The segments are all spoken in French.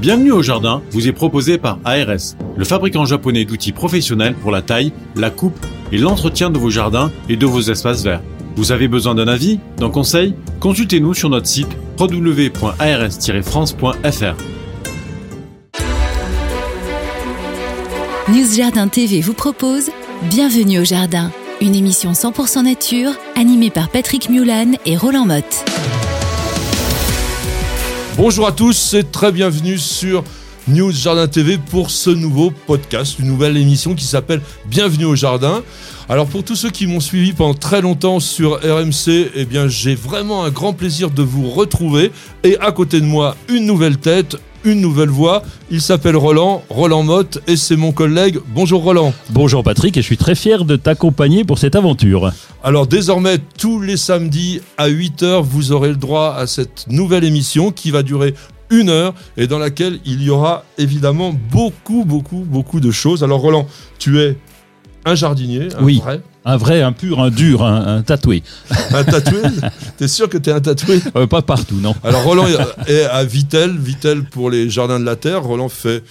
Bienvenue au jardin vous est proposé par ARS, le fabricant japonais d'outils professionnels pour la taille, la coupe et l'entretien de vos jardins et de vos espaces verts. Vous avez besoin d'un avis, d'un conseil? Consultez-nous sur notre site www.ars-france.fr. News Jardin TV vous propose Bienvenue au Jardin, une émission 100% nature animée par Patrick Mulan et Roland Motte. Bonjour à tous et très bienvenue sur News Jardin TV pour ce nouveau podcast, une nouvelle émission qui s'appelle Bienvenue au Jardin. Alors pour tous ceux qui m'ont suivi pendant très longtemps sur RMC, eh j'ai vraiment un grand plaisir de vous retrouver et à côté de moi une nouvelle tête, une nouvelle voix. Il s'appelle Roland, Roland Motte, et c'est mon collègue. Bonjour Roland. Bonjour Patrick, et je suis très fier de t'accompagner pour cette aventure. Alors désormais, tous les samedis à 8h, vous aurez le droit à cette nouvelle émission qui va durer une heure et dans laquelle il y aura évidemment beaucoup, beaucoup, beaucoup de choses. Alors Roland, tu es un jardinier, un oui. vrai un vrai, un pur, un dur, un, tatoué. Un tatoué? T'es sûr que t'es un tatoué? Euh, Pas partout, non. Alors Roland est à Vitel, Vitel pour les jardins de la Terre. Roland fait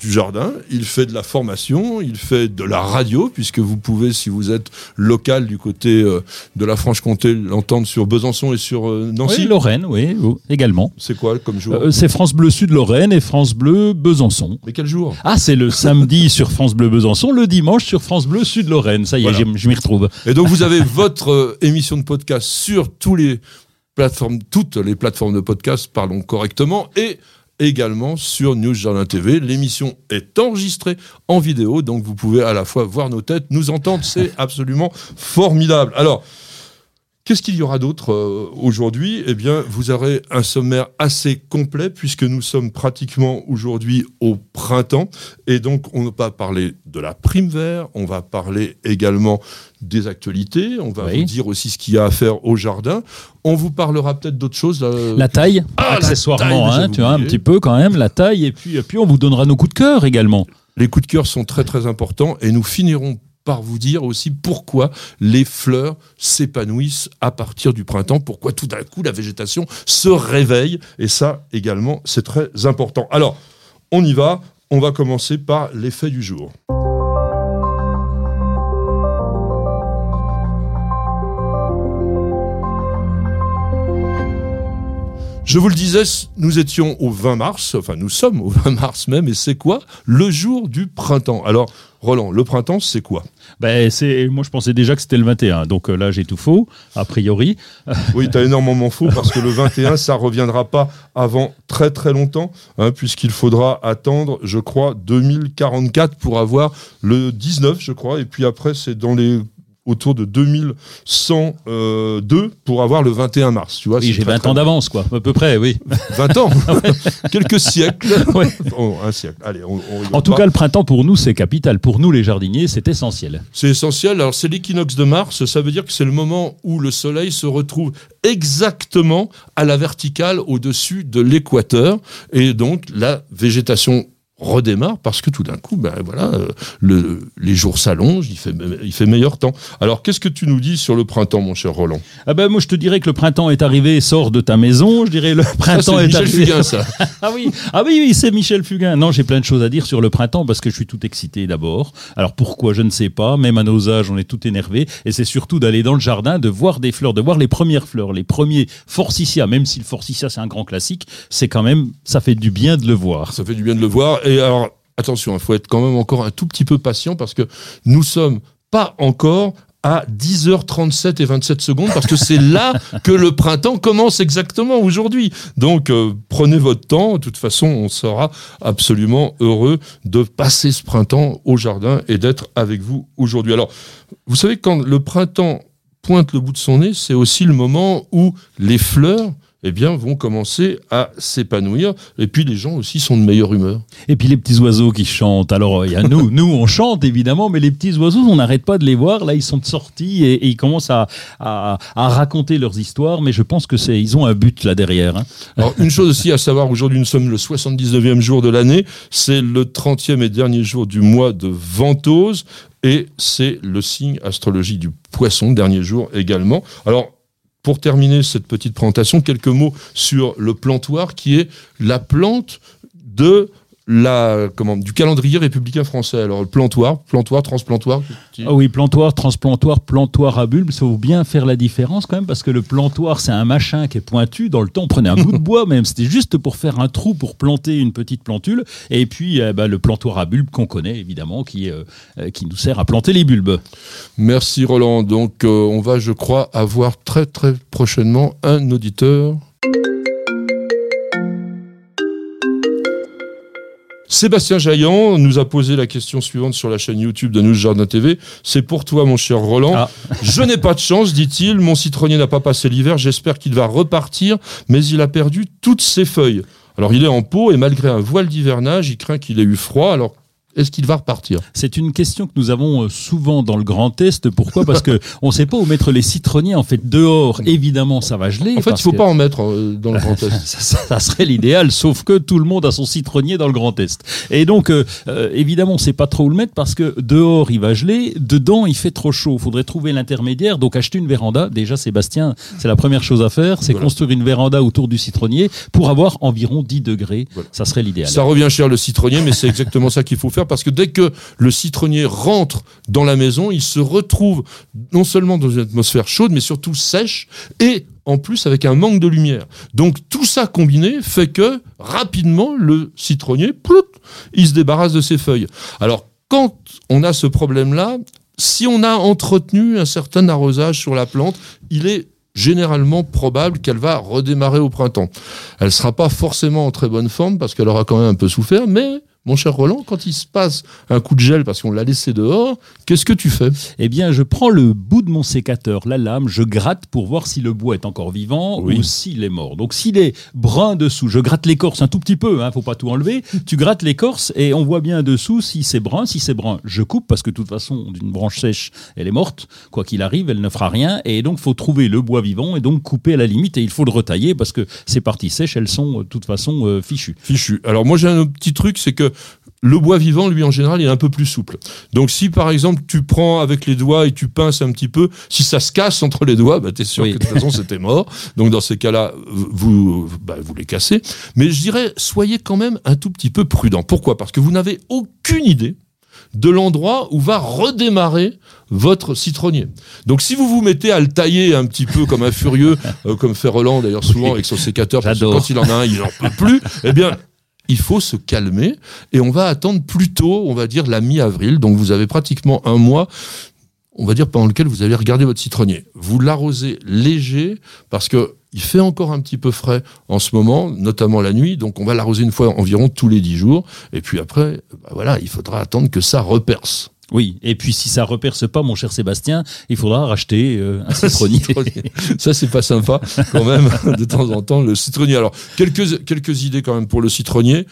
du jardin, il fait de la formation, il fait de la radio, puisque vous pouvez, si vous êtes local du côté euh, de la Franche-Comté, l'entendre sur Besançon et sur euh, Nancy. Oui, Lorraine, oui, également. C'est quoi comme jour euh, C'est France Bleu Sud Lorraine et France Bleu Besançon. Mais quel jour Ah, c'est le samedi sur France Bleu Besançon, le dimanche sur France Bleu Sud Lorraine. Ça y est, je m'y retrouve. Et donc vous avez votre émission de podcast sur tous les plateformes, toutes les plateformes de podcast, parlons correctement, et également sur News TV. L'émission est enregistrée en vidéo, donc vous pouvez à la fois voir nos têtes, nous entendre, c'est absolument formidable. Alors, Qu'est-ce qu'il y aura d'autre euh, aujourd'hui? Eh bien, vous aurez un sommaire assez complet puisque nous sommes pratiquement aujourd'hui au printemps et donc on va parler de la prime vert, on va parler également des actualités, on va vous dire aussi ce qu'il y a à faire au jardin. On vous parlera peut-être d'autres choses. Euh, la taille, ah, accessoirement, hein, tu vois, un petit peu quand même, la taille, et puis, et puis on vous donnera nos coups de cœur également. Les coups de cœur sont très très importants et nous finirons par vous dire aussi pourquoi les fleurs s'épanouissent à partir du printemps, pourquoi tout d'un coup la végétation se réveille. Et ça également, c'est très important. Alors, on y va. On va commencer par l'effet du jour. Je vous le disais, nous étions au 20 mars, enfin nous sommes au 20 mars même, et c'est quoi Le jour du printemps? Alors, Roland, le printemps, c'est quoi? Ben, c'est, Moi, je pensais déjà que c'était le 21, donc euh, là, j'ai tout faux, a priori. Oui, tu as énormément faux, parce que le 21, ça reviendra pas avant très très longtemps, hein, puisqu'il faudra attendre, je crois, 2044 pour avoir le 19, je crois, et puis après, c'est dans les autour de 2102 pour avoir le 21 mars. Tu vois, oui, j'ai 20 ans d'avance, quoi, à peu près, oui. 20 ans Quelques siècles oh, Un siècle. Allez, on, en tout cas, le printemps, pour nous, c'est capital. Pour nous, les jardiniers, c'est essentiel. C'est essentiel. Alors, c'est l'équinoxe de mars. Ça veut dire que c'est le moment où le soleil se retrouve exactement à la verticale au-dessus de l'équateur. Et donc, la végétation redémarre parce que tout d'un coup, ben voilà, euh, le, les jours s'allongent, il fait, il fait meilleur temps. Alors, qu'est-ce que tu nous dis sur le printemps, mon cher Roland? Ah ben moi, je te dirais que le printemps est arrivé, sort de ta maison. Je dirais le printemps est, Michel arrivé. Fugain, ça. ah oui, ah oui, oui, c'est Michel Fugain. Non, j'ai plein de choses à dire sur le printemps parce que je suis tout excité d'abord. Alors pourquoi, je ne sais pas. Même à nos âges, on est tout énervé. Et c'est surtout d'aller dans le jardin, de voir des fleurs, de voir les premières fleurs, les premiers forsythias. Même si le forsythia c'est un grand classique, c'est quand même, ça fait du bien de le voir. Ça fait du bien de le voir. Et alors, attention, il faut être quand même encore un tout petit peu patient parce que nous sommes pas encore à 10h37 et 27 secondes parce que c'est là que le printemps commence exactement aujourd'hui. Donc euh, prenez votre temps, de toute façon on sera absolument heureux de passer ce printemps au jardin et d'être avec vous aujourd'hui. Alors vous savez quand le printemps pointe le bout de son nez, c'est aussi le moment où les fleurs eh bien, vont commencer à s'épanouir. Et puis, les gens aussi sont de meilleure humeur. Et puis, les petits oiseaux qui chantent. Alors, il y a nous, nous, on chante évidemment, mais les petits oiseaux, on n'arrête pas de les voir. Là, ils sont sortis et, ils commencent à, à, raconter leurs histoires. Mais je pense que c'est, ils ont un but là derrière. Hein. Alors, une chose aussi à savoir, aujourd'hui, nous sommes le 79e jour de l'année. C'est le 30e et dernier jour du mois de Ventose. Et c'est le signe astrologique du poisson, dernier jour également. Alors, pour terminer cette petite présentation, quelques mots sur le plantoir qui est la plante de la, comment, du calendrier républicain français. Alors, plantoir, plantoir, transplantoir. Ah oui, plantoir, transplantoir, plantoir à bulbe, il faut bien faire la différence quand même, parce que le plantoir, c'est un machin qui est pointu. Dans le temps, on prenait un bout de bois même, c'était juste pour faire un trou pour planter une petite plantule. Et puis, euh, bah, le plantoir à bulbe qu'on connaît évidemment, qui, euh, euh, qui nous sert à planter les bulbes. Merci Roland. Donc, euh, on va, je crois, avoir très très prochainement un auditeur. Sébastien Jaillant nous a posé la question suivante sur la chaîne YouTube de Nous Jardin TV. C'est pour toi, mon cher Roland. Ah. Je n'ai pas de chance, dit-il. Mon citronnier n'a pas passé l'hiver. J'espère qu'il va repartir, mais il a perdu toutes ses feuilles. Alors, il est en pot et malgré un voile d'hivernage, il craint qu'il ait eu froid. Alors, est-ce qu'il va repartir? C'est une question que nous avons euh, souvent dans le Grand Est. Pourquoi? Parce que on ne sait pas où mettre les citronniers. En fait, dehors, évidemment, ça va geler. En fait, il parce faut que- pas en mettre euh, dans le Grand Est. ça, ça- ça serait l'idéal, sauf que tout le monde a son citronnier dans le Grand Est. Et donc, euh, euh, évidemment, on sait pas trop où le mettre parce que dehors, il va geler, dedans, il fait trop chaud. Il faudrait trouver l'intermédiaire, donc acheter une véranda. Déjà, Sébastien, c'est la première chose à faire, c'est Voilà. construire une véranda autour du citronnier pour avoir environ 10 degrés. Voilà. Ça serait l'idéal. Ça revient cher le citronnier, mais c'est exactement ça qu'il faut faire parce que dès que le citronnier rentre dans la maison, il se retrouve non seulement dans une atmosphère chaude, mais surtout sèche et en plus avec un manque de lumière. Donc tout ça combiné fait que rapidement le citronnier, plout, il se débarrasse de ses feuilles. Alors quand on a ce problème-là, si on a entretenu un certain arrosage sur la plante, il est généralement probable qu'elle va redémarrer au printemps. Elle sera pas forcément en très bonne forme parce qu'elle aura quand même un peu souffert, mais mon cher Roland, quand il se passe un coup de gel parce qu'on l'a laissé dehors, qu'est-ce que tu fais? Eh bien, je prends le bout de mon sécateur, la lame, je gratte pour voir si le bois est encore vivant Oui. ou s'il est mort. Donc, s'il est brun dessous, je gratte l'écorce un tout petit peu, hein, faut pas tout enlever. tu grattes l'écorce et on voit bien dessous si c'est brun. Si c'est brun, je coupe parce que de toute façon, d'une branche sèche, elle est morte. Quoi qu'il arrive, elle ne fera rien. Et donc, faut trouver le bois vivant et donc couper à la limite. Et il faut le retailler parce que ces parties sèches, elles sont euh, de toute façon euh, fichues. Fichu. Alors moi j'ai un petit truc, c'est que le bois vivant, lui en général, il est un peu plus souple. Donc si par exemple tu prends avec les doigts et tu pinces un petit peu, si ça se casse entre les doigts, bah, t'es sûr Oui. que de toute façon c'était mort. Donc dans ces cas-là, vous, bah, vous les cassez. Mais je dirais, soyez quand même un tout petit peu prudent. Pourquoi? Parce que vous n'avez aucune idée de l'endroit où va redémarrer votre citronnier. Donc si vous vous mettez à le tailler un petit peu comme un furieux, euh, comme fait Roland d'ailleurs souvent Oui. avec son sécateur, parce que quand il en a un, il n'en peut plus, eh bien il faut se calmer et on va attendre plutôt, on va dire, la mi-avril. Donc vous avez pratiquement un mois, on va dire, pendant lequel vous allez regarder votre citronnier. Vous l'arrosez léger parce que il fait encore un petit peu frais en ce moment, notamment la nuit. Donc on va l'arroser une fois environ tous les dix jours. Et puis après, bah voilà, il faudra attendre que ça reperce. Oui. Et puis, si ça reperce pas, mon cher Sébastien, il faudra racheter euh, un citronnier. Citronnier. Ça, c'est pas sympa quand même, de temps en temps, le citronnier. Alors, quelques, quelques idées quand même pour le citronnier.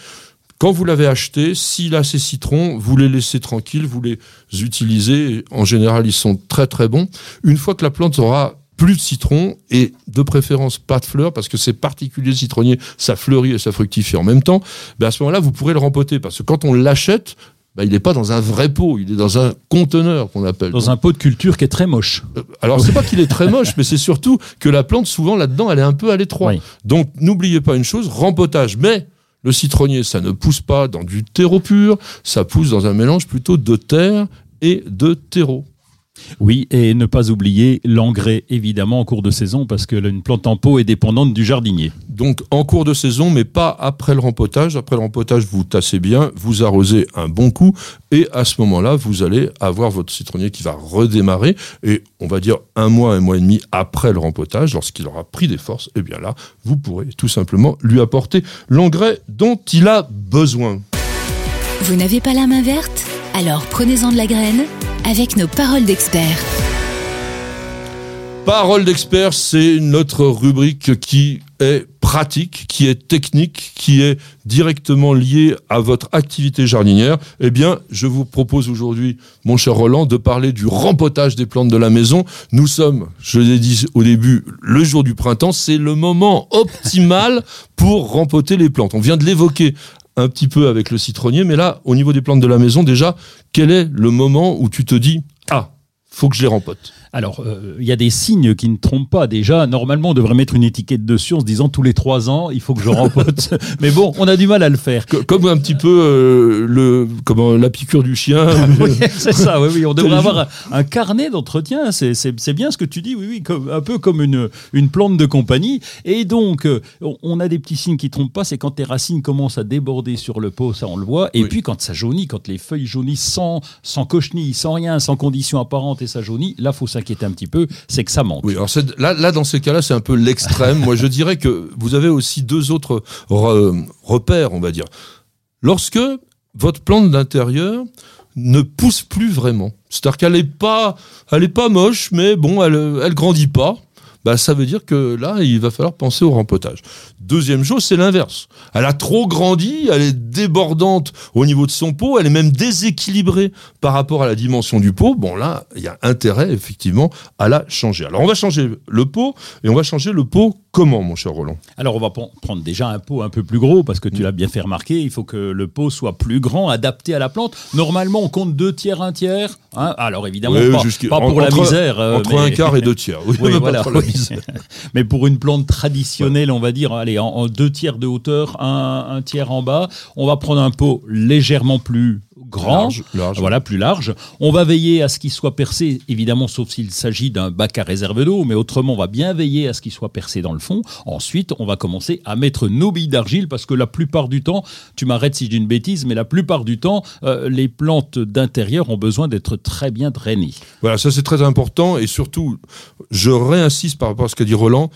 Quand vous l'avez acheté, s'il a ses citrons, vous les laissez tranquilles, vous les utilisez. En général, ils sont très très bons. Une fois que la plante aura plus de citrons et de préférence pas de fleurs parce que c'est particulier le citronnier, ça fleurit et ça fructifie en même temps. Ben à ce moment-là, vous pourrez le rempoter parce que quand on l'achète, ben, il n'est pas dans un vrai pot, il est dans un conteneur qu'on appelle. Dans un pot de culture qui est très moche. Euh, Alors, c'est pas qu'il est très moche, mais c'est surtout que la plante, souvent, là-dedans, elle est un peu à l'étroit. Oui. Donc, n'oubliez pas une chose, rempotage. Mais le citronnier, ça ne pousse pas dans du terreau pur, ça pousse dans un mélange plutôt de terre et de terreau. Oui, et ne pas oublier l'engrais, évidemment, en cours de saison, parce que une plante en pot est dépendante du jardinier. Donc, en cours de saison, mais pas après le rempotage. Après le rempotage, vous tassez bien, vous arrosez un bon coup, et à ce moment-là, vous allez avoir votre citronnier qui va redémarrer. Et on va dire un mois, un mois et demi après le rempotage, lorsqu'il aura pris des forces, et bien là, vous pourrez tout simplement lui apporter l'engrais dont il a besoin. Vous n'avez pas la main verte? Alors prenez-en de la graine avec nos paroles d'experts. Parole d'expert, c'est notre rubrique qui est pratique, qui est technique, qui est directement liée à votre activité jardinière. Eh bien, je vous propose aujourd'hui, mon cher Roland, de parler du rempotage des plantes de la maison. Nous sommes, je l'ai dit au début, le jour du printemps. C'est le moment optimal pour rempoter les plantes. On vient de l'évoquer un petit peu avec le citronnier, mais là, au niveau des plantes de la maison, déjà, quel est le moment où tu te dis, ah, faut que je les rempote? Alors, euh, il y a des signes qui ne trompent pas. Déjà, normalement, on devrait mettre une étiquette dessus en se disant tous les trois ans, il faut que je rempote. Mais bon, on a du mal à le faire. Co- Comme un petit peu euh, le, comment, la piqûre du chien. Oui, c'est ça, oui, oui. On devrait avoir un, carnet d'entretien. C'est, c'est, c'est bien ce que tu dis, oui, oui, comme, un peu comme une, une plante de compagnie. Et donc, euh, on- a des petits signes qui trompent pas. C'est quand tes racines commencent à déborder sur le pot, ça on le voit. Et Oui. puis quand ça jaunit, quand les feuilles jaunissent sans, sans cochenille, sans rien, sans condition apparente et ça jaunit, là, faut s'inquiéter un petit peu. C'est que ça manque. Oui, alors là, là, dans ces cas-là, c'est un peu l'extrême. Moi, je dirais que vous avez aussi deux autres re- repères, on va dire. Lorsque votre plante d'intérieur ne pousse plus vraiment, c'est-à-dire qu'elle est pas, pas moche, mais bon, elle, elle grandit pas. Bah, ça veut dire que là, il va falloir penser au rempotage. Deuxième chose, c'est l'inverse. Elle a trop grandi, elle est débordante au niveau de son pot, elle est même déséquilibrée par rapport à la dimension du pot. Bon, là, il y a intérêt, effectivement, à la changer. Alors, on va changer le pot, et on va changer le pot comment, mon cher Roland? Alors on va prendre déjà un pot un peu plus gros parce que tu l'as bien fait remarquer, il faut que le pot soit plus grand, adapté à la plante. Normalement on compte deux tiers, un tiers. hein? Alors évidemment pas, pour en- la entre- misère. euh, Entre mais- un quart et deux tiers. Oui, voilà. Mais pour une plante traditionnelle, on va dire, allez, en, en deux tiers de hauteur, un, un tiers en bas, on va prendre un pot légèrement plus grand, Large, large. voilà, plus large. On va veiller à ce qu'il soit percé, évidemment, sauf s'il s'agit d'un bac à réserve d'eau, mais autrement, on va bien veiller à ce qu'il soit percé dans le fond. Ensuite, on va commencer à mettre nos billes d'argile, parce que la plupart du temps, tu m'arrêtes si je dis une bêtise, mais la plupart du temps, euh, les plantes d'intérieur ont besoin d'être très bien drainées. Voilà, ça c'est très important et surtout, je réinsiste par rapport à ce qu'a dit Roland.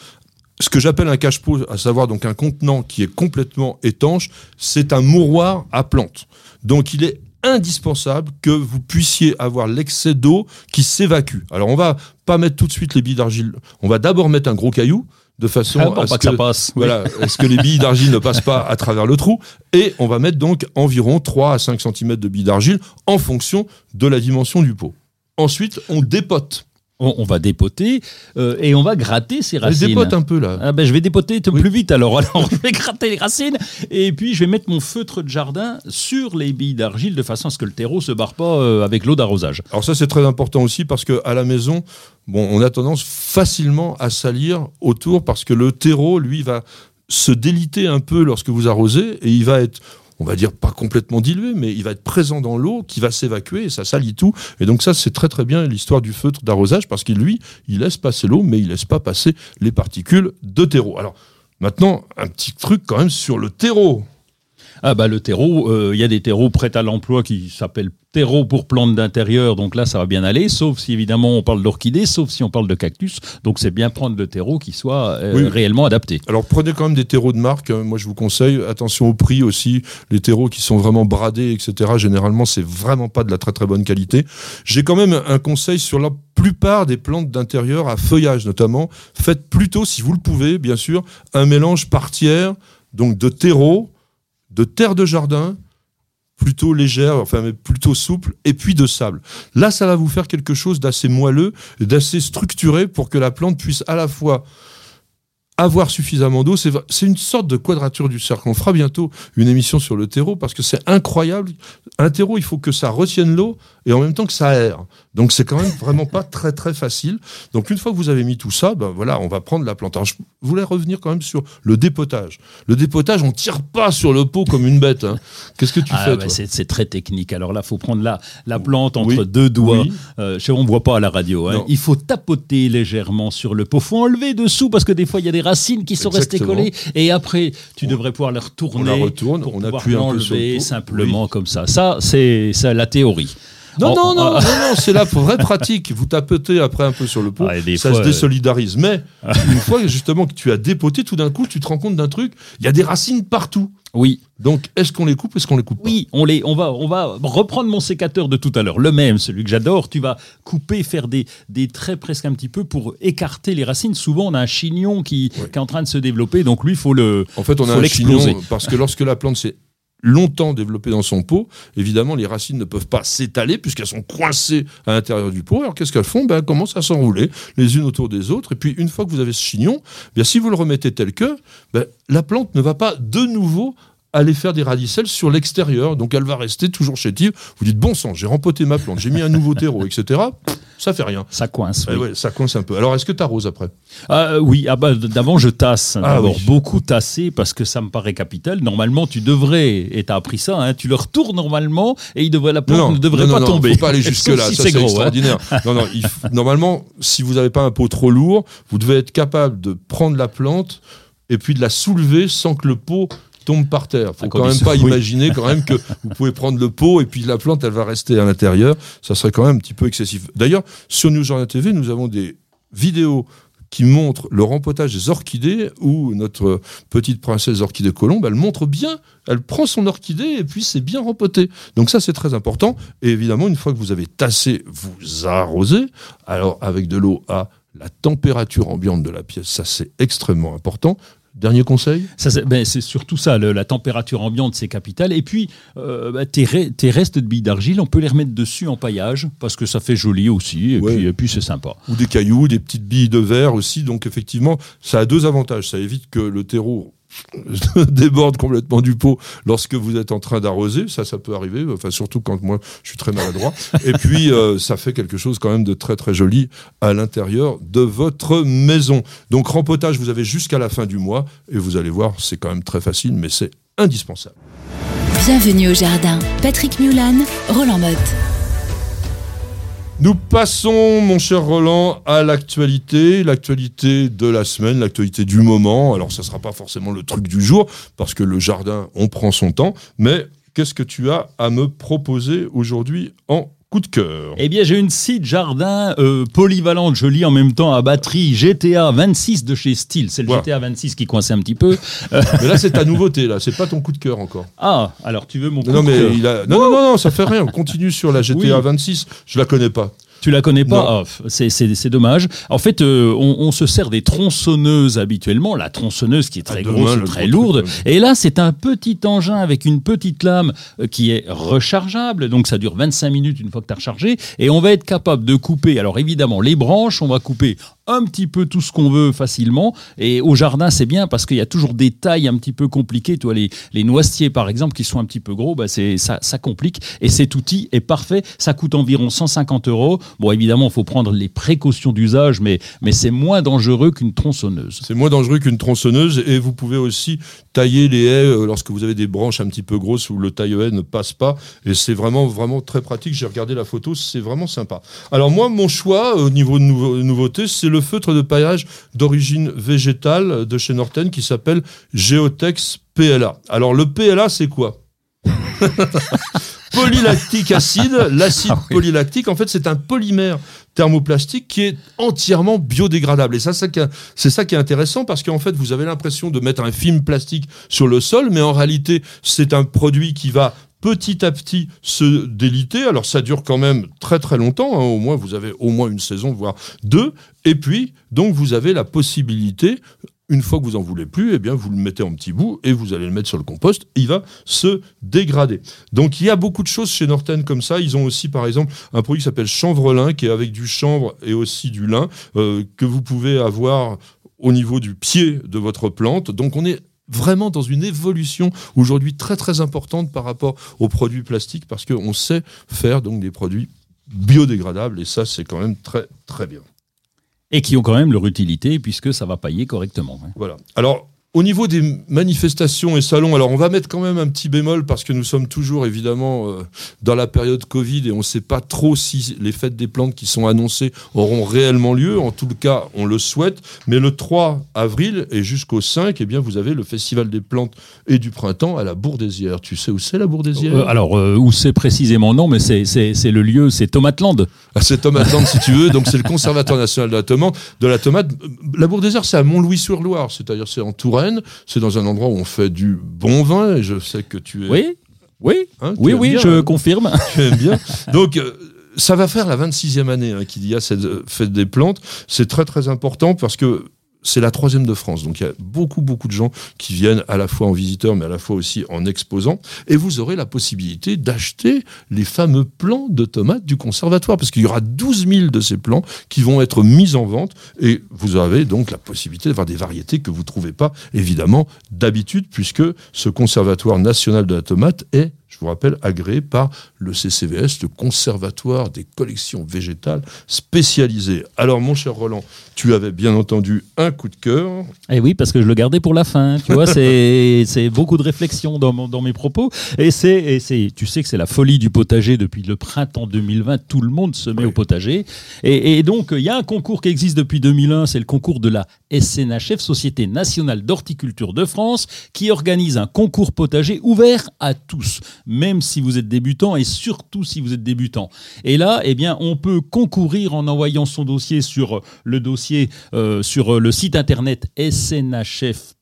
Ce que j'appelle un cache-pot, à savoir donc un contenant qui est complètement étanche, c'est un mouroir à plantes. Donc il est indispensable que vous puissiez avoir l'excès d'eau qui s'évacue. Alors on va pas mettre tout de suite les billes d'argile. On va d'abord mettre un gros caillou de façon Ah, à ce pas que ça passe. Oui. voilà, est-ce que les billes d'argile ne passent pas à travers le trou Et on va mettre donc environ 3 à 5 cm de billes d'argile en fonction de la dimension du pot. Ensuite, on dépote. On, va dépoter euh, et on va gratter ces racines. dépote un peu là. Ah ben, je vais dépoter Oui. plus vite alors. Alors, je vais gratter les racines et puis je vais mettre mon feutre de jardin sur les billes d'argile de façon à ce que le terreau se barre pas euh, avec l'eau d'arrosage. Alors ça c'est très important aussi parce que à la maison, bon, on a tendance facilement à salir autour parce que le terreau, lui, va se déliter un peu lorsque vous arrosez et il va être on va dire pas complètement dilué, mais il va être présent dans l'eau, qui va s'évacuer et ça salit tout. Et donc ça, c'est très très bien l'histoire du feutre d'arrosage parce qu'il lui, il laisse passer l'eau, mais il laisse pas passer les particules de terreau. Alors maintenant, un petit truc quand même sur le terreau. Ah bah le terreau, euh, il y a des terreaux prêts à l'emploi qui s'appellent terreau pour plantes d'intérieur, donc là ça va bien aller, sauf si évidemment on parle d'orchidées, sauf si on parle de cactus, donc c'est bien prendre le terreau qui soit euh, Oui. réellement adapté. Alors prenez quand même des terreaux de marque. hein. Moi je vous conseille attention au prix aussi. Les terreaux qui sont vraiment bradés, etc. Généralement c'est vraiment pas de la très très bonne qualité. J'ai quand même un conseil sur la plupart des plantes d'intérieur à feuillage notamment. Faites plutôt, si vous le pouvez, bien sûr, un mélange par tiers, donc de terreau, de terre de jardin, plutôt légère, enfin plutôt souple, et puis de sable. Là, ça va vous faire quelque chose d'assez moelleux, d'assez structuré pour que la plante puisse à la fois avoir suffisamment d'eau. C'est c'est une sorte de quadrature du cercle. On fera bientôt une émission sur le terreau parce que c'est incroyable. Un terreau, il faut que ça retienne l'eau et en même temps que ça aère. Donc c'est quand même vraiment pas très très facile. Donc une fois que vous avez mis tout ça, ben voilà, on va prendre la plante. Alors je voulais revenir quand même sur le dépotage. Le dépotage, on tire pas sur le pot comme une bête. hein. Qu'est-ce que tu Ah, fais bah, c'est très technique. Alors là, faut prendre la, la plante entre Oui. deux doigts. Oui. Euh, on ne voit pas à la radio. hein. Il faut tapoter légèrement sur le pot. faut enlever dessous parce que des fois, il y a des racines qui sont restées collées. Et après, tu devrais pouvoir les retourner. On la retourne, pour on pouvoir appuie un peu sur le pot. simplement comme ça. Ça, c'est la théorie. Non, non, non, non, non, c'est la vraie pratique. Vous tapotez après un peu sur le pot, Ah, ça se désolidarise. Mais une fois justement que tu as dépoté, tout d'un coup, tu te rends compte d'un truc. Il y a des racines partout. Oui, Donc, est-ce qu'on les coupe, est-ce qu'on les coupe pas? Oui, on les, on va, on va reprendre mon sécateur de tout à l'heure, le même, celui que j'adore. Tu vas couper, faire des, des traits presque un petit peu pour écarter les racines. Souvent, on a un chignon qui, qui est en train de se développer, donc lui, il faut le, En fait, on a un chignon parce que lorsque la plante s'est longtemps développée dans son pot, évidemment, les racines ne peuvent pas s'étaler puisqu'elles sont coincées à l'intérieur du pot. Alors, qu'est-ce qu'elles font? Ben, Elles commencent à s'enrouler les unes autour des autres. Et puis, une fois que vous avez ce chignon, bien, si vous le remettez tel que, ben, la plante ne va pas de nouveau aller faire des radicelles sur l'extérieur. Donc, elle va rester toujours chétive. Vous dites, bon sang, j'ai rempoté ma plante, j'ai mis un nouveau terreau, etc. ça fait rien. Ça coince. Eh oui. ouais, ça coince un peu. Alors, est-ce que tu arroses après? Ah, oui, ah bah, d'avant je tasse. Ah D'abord oui. beaucoup tasser parce que ça me paraît capital. Normalement, tu devrais, et t'as appris ça, hein, tu le retournes normalement et il devrait, la plante ne devrait non, pas non, tomber. Faut pas aller jusque là. Sauf si ça c'est hein. extraordinaire. non, non. il f- normalement, si vous n'avez pas un pot trop lourd, vous devez être capable de prendre la plante et puis de la soulever sans que le pot tombe par terre. Faut quand même pas oui. imaginer quand même que vous pouvez prendre le pot et puis la plante elle va rester à l'intérieur. Ça serait quand même un petit peu excessif. D'ailleurs, sur News Journal TV, nous avons des vidéos qui montrent le rempotage des orchidées où notre petite princesse orchidée colombe, elle montre bien, elle prend son orchidée et puis c'est bien rempoté. Donc ça c'est très important. Et évidemment, une fois que vous avez tassé, vous arrosez. Alors avec de l'eau à la température ambiante de la pièce, ça c'est extrêmement important. Dernier conseil Ça, c'est ben, c'est surtout ça, le- la température ambiante, c'est capital. Et puis, euh, bah, tes, re- tes restes de billes d'argile, on peut les remettre dessus en paillage, parce que ça fait joli aussi, et Ouais. puis, et puis c'est sympa. ou des cailloux, des petites billes de verre aussi. Donc effectivement, ça a deux avantages. Ça évite que le terreau déborde complètement du pot lorsque vous êtes en train d'arroser. Ça, ça peut arriver. Enfin, surtout quand moi, je suis très maladroit. Et puis, euh, ça fait quelque chose quand même de très très joli à l'intérieur de votre maison. Donc rempotage, vous avez jusqu'à la fin du mois et vous allez voir, c'est quand même très facile, mais c'est indispensable. Bienvenue au jardin. Patrick Mulan, Roland Motte. Nous passons, mon cher Roland, à l'actualité, l'actualité de la semaine, l'actualité du moment. Alors, ça ne sera pas forcément le truc du jour, parce que le jardin, on prend son temps. Mais qu'est-ce que tu as à me proposer aujourd'hui en coup de cœur Eh bien, j'ai une site jardin euh, polyvalente, je lis en même temps à batterie GTA 26 de chez Steel. C'est le Voilà. GTA 26 qui coinçait un petit peu. Euh, Mais là, c'est ta nouveauté, là. C'est pas ton coup de cœur encore. ah, alors tu veux mon coup Non, de mais cœur il a... non, non, non, non, ça fait rien. On continue sur la GTA Oui. 26. Je la connais pas. Tu la connais pas. Ah, C'est dommage. En fait, euh, on, on se sert des tronçonneuses habituellement. La tronçonneuse qui est très Ah, demain, grosse, très lourde. truc, Et là, c'est un petit engin avec une petite lame euh, qui est rechargeable. Donc, ça dure 25 minutes une fois que tu as rechargé. Et on va être capable de couper. Alors, évidemment, les branches, on va couper un petit peu tout ce qu'on veut facilement. Et au jardin, c'est bien parce qu'il y a toujours des tailles un petit peu compliquées. Toi, les, les noisetiers, par exemple, qui sont un petit peu gros, bah, c'est ça, ça complique. Et cet outil est parfait. Ça coûte environ 150 euros. Bon, évidemment, il faut prendre les précautions d'usage, mais, mais c'est moins dangereux qu'une tronçonneuse. C'est moins dangereux qu'une tronçonneuse et vous pouvez aussi tailler les haies euh, lorsque vous avez des branches un petit peu grosses où le taille-haie ne passe pas et c'est vraiment vraiment très pratique. J'ai regardé la photo, c'est vraiment sympa. Alors moi, mon choix au niveau de nouveau- nouveauté, c'est le feutre de paillage d'origine végétale de chez Norten qui s'appelle Geotex PLA. Alors le PLA, c'est quoi? Polylactique acide, l'acide Ah oui. polylactique, en fait, c'est un polymère thermoplastique qui est entièrement biodégradable. Et ça, c'est ça qui est intéressant parce qu'en fait, vous avez l'impression de mettre un film plastique sur le sol, mais en réalité, c'est un produit qui va petit à petit se déliter. Alors ça dure quand même très très longtemps, hein. au moins vous avez au moins une saison, voire deux. Et puis, donc vous avez la possibilité, une fois que vous en voulez plus, eh bien vous le mettez en petits bouts et vous allez le mettre sur le compost, il va se dégrader. Donc il y a beaucoup de choses chez Norten comme ça. Ils ont aussi par exemple un produit qui s'appelle chanvrelin, qui est avec du chanvre et aussi du lin, euh, que vous pouvez avoir au niveau du pied de votre plante. Donc on est vraiment dans une évolution aujourd'hui très très importante par rapport aux produits plastiques parce qu'on sait faire donc des produits biodégradables et ça c'est quand même très très bien. Et qui ont quand même leur utilité puisque ça va pailler correctement. hein. Voilà. Alors, au niveau des manifestations et salons, alors on va mettre quand même un petit bémol parce que nous sommes toujours évidemment euh, dans la période Covid et on ne sait pas trop si les fêtes des plantes qui sont annoncées auront réellement lieu. En tout cas, on le souhaite. Mais le 3 avril et jusqu'au 5, eh bien, vous avez le Festival des plantes et du printemps à la Bourdésière. Tu sais où c'est la Bourdésière Euh, alors, euh, où c'est précisément? Non, mais c'est- le lieu, c'est Tomatland. Ah, C'est Tomate Land, si tu veux. Donc, c'est le Conservatoire national de la tomate. De la, tomate. la Bourdésert, c'est à Montlouis-sur-Loire. C'est-à-dire, c'est en Touraine. C'est dans un endroit où on fait du bon vin. Et je sais que tu es. Oui Oui hein, Oui, oui, bien, je hein, confirme. tu aimes bien. Donc, euh, ça va faire la 26e année hein, qu'il y a cette euh, fête des plantes. C'est très, très important parce que c'est la troisième de France. Donc, il y a beaucoup, beaucoup de gens qui viennent à la fois en visiteur, mais à la fois aussi en exposant. Et vous aurez la possibilité d'acheter les fameux plants de tomates du conservatoire. Parce qu'il y aura 12 000 de ces plants qui vont être mis en vente. Et vous avez donc la possibilité d'avoir des variétés que vous ne trouvez pas, évidemment, d'habitude, puisque ce conservatoire national de la tomate est, je vous rappelle, agréé par le CCVS, le Conservatoire des collections végétales spécialisées. Alors, mon cher Roland, tu avais bien entendu un coup de cœur. Eh oui, parce que je le gardais pour la fin. Tu vois, c'est beaucoup de réflexion dans, mon- dans mes propos. Et c'est, et c'est, tu sais que c'est la folie du potager depuis le printemps 2020. Tout le monde se met Oui. au potager. Et, et donc, il y a un concours qui existe depuis 2001. C'est le concours de la SNHF, Société nationale d'horticulture de France, qui organise un concours potager ouvert à tous, même si vous êtes débutant et surtout si vous êtes débutant. Et là, eh bien, on peut concourir en envoyant son dossier sur le dossier euh, sur le site internet snhf.org.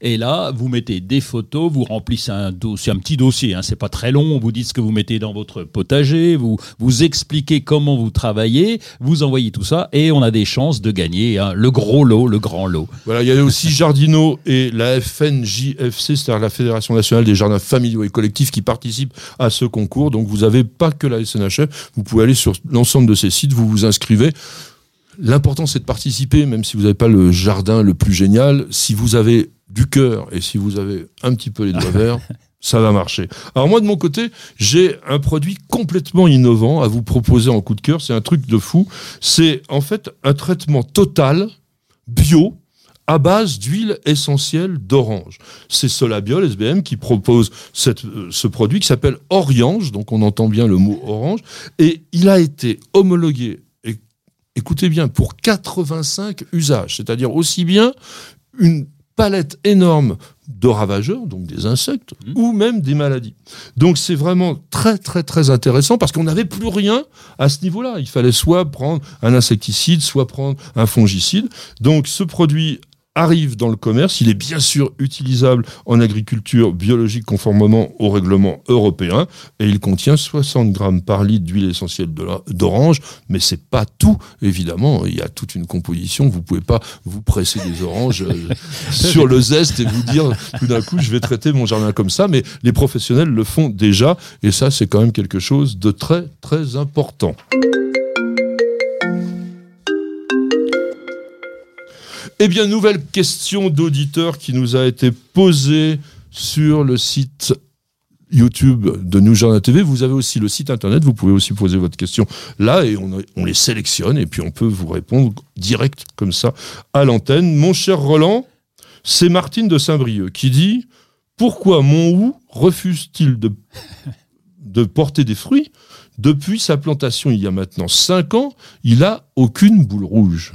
Et là, vous mettez des photos, vous remplissez un dossier, un petit dossier. Hein, c'est pas très long. Vous dites ce que vous mettez dans votre potager, vous vous expliquez comment vous travaillez, vous envoyez tout ça, et on a des chances de gagner hein, le gros lot, le grand lot. Voilà, il y a aussi Jardino et la FNJFC, c'est-à-dire la Fédération nationale des jardins familiaux et collectifs qui participent à ce concours. Donc vous n'avez pas que la SNHF, vous pouvez aller sur l'ensemble de ces sites, vous vous inscrivez. L'important c'est de participer, même si vous n'avez pas le jardin le plus génial. Si vous avez du cœur et si vous avez un petit peu les doigts verts, ça va marcher. Alors moi de mon côté, j'ai un produit complètement innovant à vous proposer en coup de cœur. C'est un truc de fou. C'est en fait un traitement total bio à base d'huile essentielle d'orange. C'est Solabiol SBM qui propose cette, euh, ce produit qui s'appelle Orange, donc on entend bien le mot orange, et il a été homologué, écoutez bien, pour 85 usages, c'est-à-dire aussi bien une palette énorme de ravageurs, donc des insectes, Mhm. ou même des maladies. Donc c'est vraiment très très très intéressant parce qu'on n'avait plus rien à ce niveau-là. Il fallait soit prendre un insecticide, soit prendre un fongicide. Donc ce produit arrive dans le commerce, il est bien sûr utilisable en agriculture biologique conformément au règlement européen et il contient 60 grammes par litre d'huile essentielle d'orange, mais c'est pas tout évidemment, il y a toute une composition, vous pouvez pas vous presser des oranges euh, sur le zeste et vous dire tout d'un coup je vais traiter mon jardin comme ça, mais les professionnels le font déjà et ça c'est quand même quelque chose de très très important. Eh bien, nouvelle question d'auditeur qui nous a été posée sur le site YouTube de New Jardin TV. Vous avez aussi le site internet, vous pouvez aussi poser votre question là et on, les sélectionne et puis on peut vous répondre direct comme ça à l'antenne. Mon cher Roland, c'est Martine de Saint-Brieuc qui dit Pourquoi mon hou refuse-t-il de, porter des fruits? Depuis sa plantation il y a maintenant 5 ans, il a aucune boule rouge.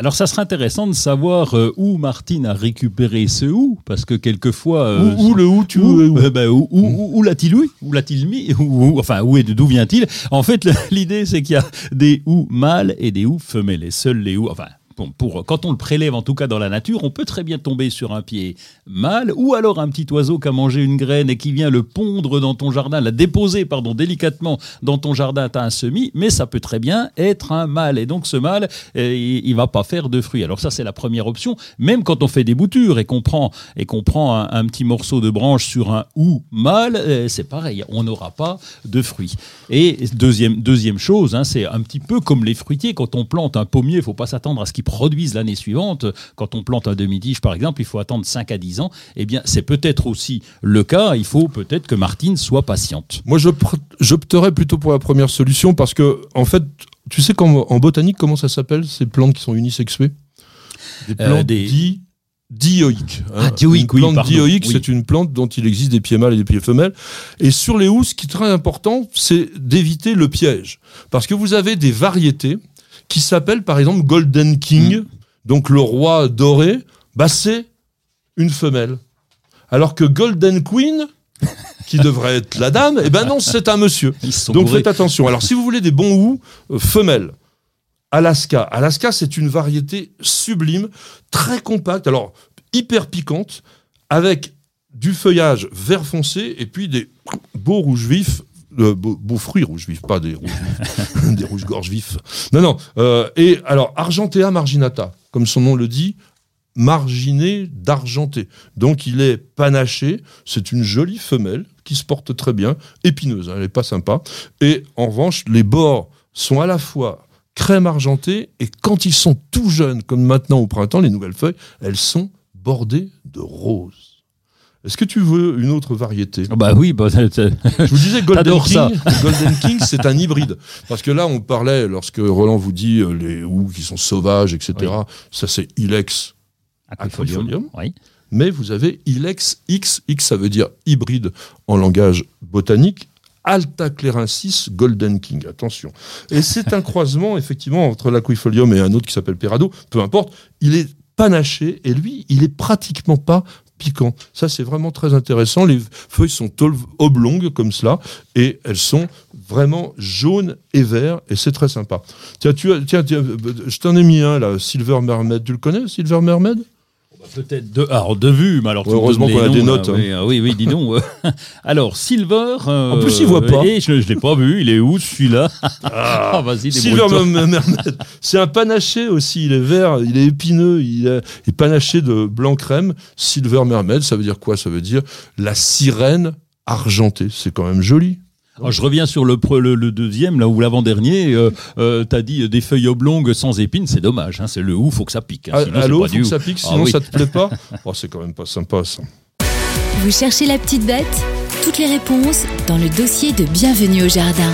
Alors, ça serait intéressant de savoir euh, où Martine a récupéré ce ou, parce que quelquefois. euh, où, où le hou, tu Où, veux où euh, ben, où, l'a-t-il eu? Où l'a-t-il mis? Enfin, où est d'où vient-il? En fait, l'idée, c'est qu'il y a des ou mâles et des ou femelles. Et seuls les ou, enfin, bon, pour, quand on le prélève, en tout cas dans la nature, on peut très bien tomber sur un pied mâle ou alors un petit oiseau qui a mangé une graine et qui vient le pondre dans ton jardin, la déposer, pardon, délicatement dans ton jardin, tu as un semis, mais ça peut très bien être un mâle. Et donc, ce mâle, euh, il, va pas faire de fruits. Alors ça, c'est la première option. Même quand on fait des boutures et qu'on prend, et prend un, un petit morceau de branche sur un ou mâle, euh, c'est pareil, on n'aura pas de fruits. Et deuxième, deuxième chose, hein, c'est un petit peu comme les fruitiers. Quand on plante un pommier, il faut pas s'attendre à ce qu'il produise l'année suivante. Quand on plante un demi-tige, par exemple, il faut attendre 5 à 10 ans. Eh bien, c'est peut-être aussi le cas. Il faut peut-être que Martine soit patiente. Moi, j'opterais plutôt pour la première solution parce que, en fait, tu sais qu'en en botanique, comment ça s'appelle ces plantes qui sont unisexuées? Des Euh, plantes des- di- dioïques. hein. Ah, dioïques, une oui, plante dioïque, oui. c'est une plante dont il existe des pieds mâles et des pieds femelles. Et sur les housses, ce qui est très important, c'est d'éviter le piège. Parce que vous avez des variétés qui s'appellent, par exemple, Golden King, Mm. donc le roi doré, bah, c'est une femelle. Alors que Golden Queen, qui devrait être la dame, eh ben non, c'est un monsieur. Donc bourrés. faites attention. Alors si vous voulez des bons hous, euh, femelles. Alaska. Alaska, c'est une variété sublime, très compacte, alors hyper piquante, avec du feuillage vert foncé et puis des beaux rouges vifs. Euh, beaux, beaux fruits rouges vifs, pas des rouges des rouges gorges vifs. Non, non. euh, et alors, Argentea marginata, comme son nom le dit, marginé d'argenté. Donc il est panaché, c'est une jolie femelle qui se porte très bien, épineuse, hein, elle n'est pas sympa. Et en revanche, les bords sont à la fois crème argentée et quand ils sont tout jeunes, comme maintenant au printemps, les nouvelles feuilles, elles sont bordées de rose. Est-ce que tu veux une autre variété? Ah Bah oui, bah, Je vous disais Golden King. ça. Golden King, c'est un hybride. Parce que là, on parlait, lorsque Roland vous dit euh, les houes qui sont sauvages, etc. Oui. Ça, c'est Ilex. Aquifolium. Aquifolium. Oui. Mais vous avez Ilex X. X, ça veut dire hybride en langage botanique. Altaclérensis Golden King, attention. Et c'est un croisement, effectivement, entre l'aquifolium et un autre qui s'appelle Perado. Peu importe, il est panaché et lui, il est pratiquement pas piquant. Ça, c'est vraiment très intéressant. Les feuilles sont oblongues comme cela et elles sont vraiment jaunes et verts et c'est très sympa. Tiens, tu tiens, euh, je t'en ai mis un là, Silver Mermaid. Tu le connais, Silver Mermaid? Peut-être de, alors de vue, mais alors Ouais, heureusement qu'on a des notes, là. hein. Oui, ah oui, oui, dis donc. alors Silver. euh, En plus, il voit pas. et je ne l'ai pas vu. Il est où celui-là? Ah, vas-y, Silver c'est un panaché aussi. Il est vert, il est épineux, il est, il est panaché de blanc crème. Silver Mermaid, ça veut dire quoi? Ça veut dire la sirène argentée. C'est quand même joli. Alors, je reviens sur le, le, le deuxième, là où l'avant-dernier, euh, euh, t'as dit euh, des feuilles oblongues sans épines, c'est dommage. Hein, c'est le ou, faut que ça pique. hein, Ah, sinon, pas faut du que ou. ça pique, Ah sinon oui. ça te plaît pas. Oh, c'est quand même pas sympa ça. Vous cherchez la petite bête Toutes les réponses dans le dossier de Bienvenue au jardin.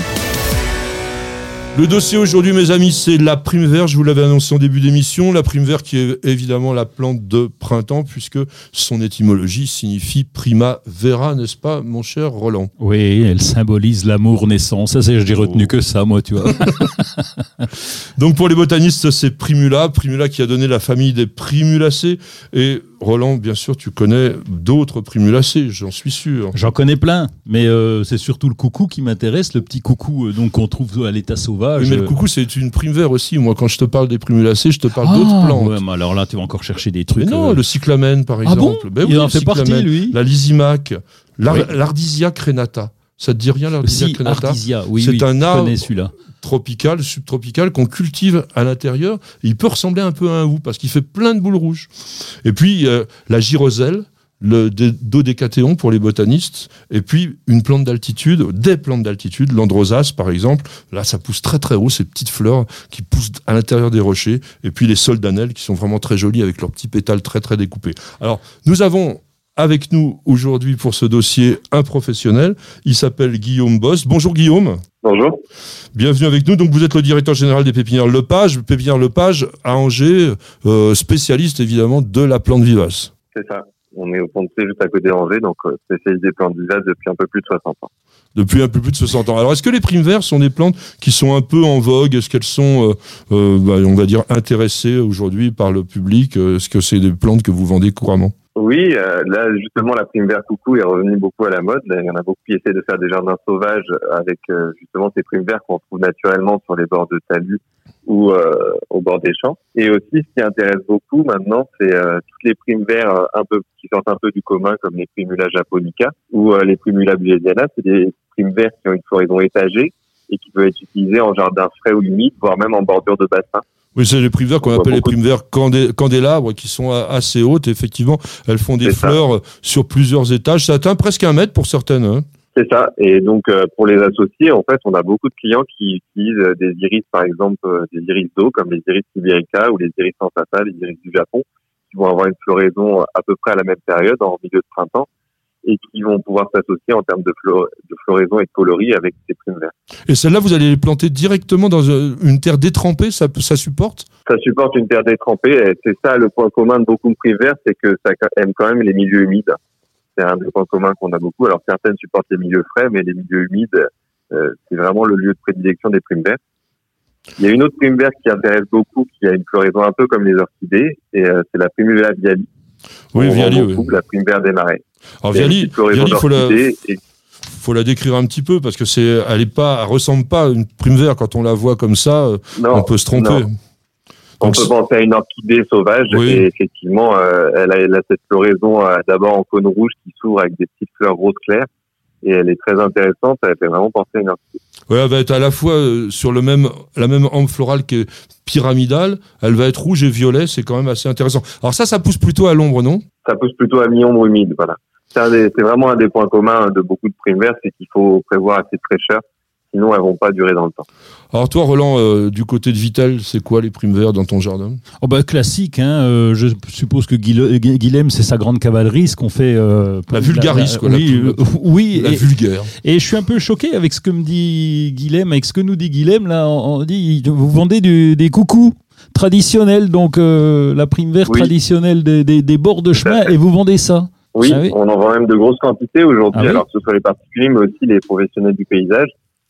Le dossier aujourd'hui, mes amis, c'est la prime verte. Je vous l'avais annoncé en début d'émission. La prime verte qui est évidemment la plante de printemps, puisque son étymologie signifie prima vera, n'est-ce pas, mon cher Roland? Oui, elle symbolise l'amour naissant. Ça, c'est, j'ai retenu Oh. que ça, moi, tu vois. Donc pour les botanistes, c'est Primula, Primula qui a donné la famille des Primulacées. Et Roland, bien sûr, tu connais d'autres Primulacées, j'en suis sûr. J'en connais plein, mais euh, c'est surtout le coucou qui m'intéresse, le petit coucou euh, donc qu'on trouve à l'état sauvage. Oui, mais le coucou, c'est une prime verte aussi. Moi, quand je te parle des Primulacées, je te parle Ah, d'autres plantes. ouais, mais alors là, tu vas encore chercher des trucs. Mais non, euh, le cyclamen, par Ah bon exemple. Ben Il oui, en fait partie, lui La Oui. l'ardisia crenata. Ça te dit rien, l'ardisia Si, crenata oui, C'est oui, un arbre. tropical, subtropical, qu'on cultive à l'intérieur. Il peut ressembler un peu à un hou parce qu'il fait plein de boules rouges. Et puis, euh, la gyroselle, le dé- dodécathéon pour les botanistes, et puis une plante d'altitude, des plantes d'altitude, l'androsace par exemple, là ça pousse très très haut, ces petites fleurs qui poussent à l'intérieur des rochers, et puis les soldanelles qui sont vraiment très jolies avec leurs petits pétales très très découpés. Alors, nous avons avec nous aujourd'hui pour ce dossier un professionnel, il s'appelle Guillaume Boss. Bonjour Guillaume. Bonjour. Bienvenue avec nous. Donc vous êtes le directeur général des pépinières Lepage, pépinière Lepage à Angers, euh, spécialiste évidemment de la plante vivace. C'est ça. On est au pont de Cé, juste à côté d'Angers, donc euh, spécialisé plantes vivaces depuis un peu plus de 60 ans. Depuis un peu plus de 60 ans. Alors est-ce que les primes verts sont des plantes qui sont un peu en vogue? Est-ce qu'elles sont, euh, euh, bah, on va dire, intéressées aujourd'hui par le public? Euh, Est-ce que c'est des plantes que vous vendez couramment? Oui, euh, là justement la prime vert coucou est revenue beaucoup à la mode. Il y en a beaucoup qui essaient de faire des jardins sauvages avec euh, justement ces primes verts qu'on trouve naturellement sur les bords de talus ou euh, au bord des champs. Et aussi, ce qui intéresse beaucoup maintenant, c'est euh, toutes les primes verts euh, un peu qui sortent un peu du commun, comme les primula japonica ou euh, les primula bulesiana. C'est des primes verts qui ont une floraison étagée et qui peuvent être utilisées en jardin frais ou humide, voire même en bordure de bassin. Oui, c'est les primes qu'on appelle les primes candé- candélabres, qui sont assez hautes. Effectivement, elles font des ça. fleurs sur plusieurs étages. Ça atteint presque un mètre pour certaines. hein. C'est ça. Et donc, euh, pour les associer, en fait, on a beaucoup de clients qui utilisent euh, des iris, par exemple, euh, des iris d'eau, comme les iris sibérica ou les iris sensata, les iris du Japon, qui vont avoir une floraison à peu près à la même période, en milieu de printemps, et qui vont pouvoir s'associer en termes de, flor- de floraison et de coloris avec ces primes vertes. Et celles-là, vous allez les planter directement dans euh, une terre détrempée, ça, ça supporte? Ça supporte une terre détrempée, c'est ça le point commun de beaucoup de primes vertes, c'est que ça aime quand même les milieux humides. C'est un des points communs qu'on a beaucoup. Alors certaines supportent les milieux frais, mais les milieux humides, euh, c'est vraiment le lieu de prédilection des primes vertes. Il y a une autre prime verte qui intéresse beaucoup, qui a une floraison un peu comme les orchidées, et euh, c'est la primula viali. Oui, On Viali, oui. La prime verte des marais. Alors Viali, Viali, faut la, d'orchidées, et faut la décrire un petit peu parce que c'est, elle est pas, elle ressemble pas à une prime verte quand on la voit comme ça. euh, non, on peut se tromper. non. On Donc, peut penser à une orchidée sauvage Oui. et effectivement, euh, elle, a, elle a cette floraison euh, d'abord en cône rouge qui s'ouvre avec des petites fleurs roses claires et elle est très intéressante. Elle fait vraiment penser à une orchidée. ouais, elle va être à la fois euh, sur le même, la même ambre florale qui est pyramidale. Elle va être rouge et violet. C'est quand même assez intéressant. Alors ça, ça pousse plutôt à l'ombre, non? Ça pousse plutôt à mi-ombre humide. Voilà. C'est vraiment un des points communs de beaucoup de primes vertes, c'est qu'il faut prévoir assez de fraîcheur sinon elles vont pas durer dans le temps. Alors toi, Roland, euh, du côté de Vitel, c'est quoi les primes verts dans ton jardin? Oh bah classique, hein, euh, je suppose que Guil- Gu- Guilhem c'est sa grande cavalerie, ce qu'on fait. euh, La vulgarise, quoi, la oui, euh. La et, vulgaire. et je suis un peu choqué avec ce que me dit Guilhem, avec ce que nous dit Guilhem. Là, on, dit vous vendez du- des coucous traditionnels, donc euh, la prime verte Oui. traditionnelle des, des- des bords de chemin, et vous vendez ça. Oui, Ah oui on en vend même de grosses quantités aujourd'hui, Ah oui alors que ce soit les particuliers, mais aussi les professionnels du paysage.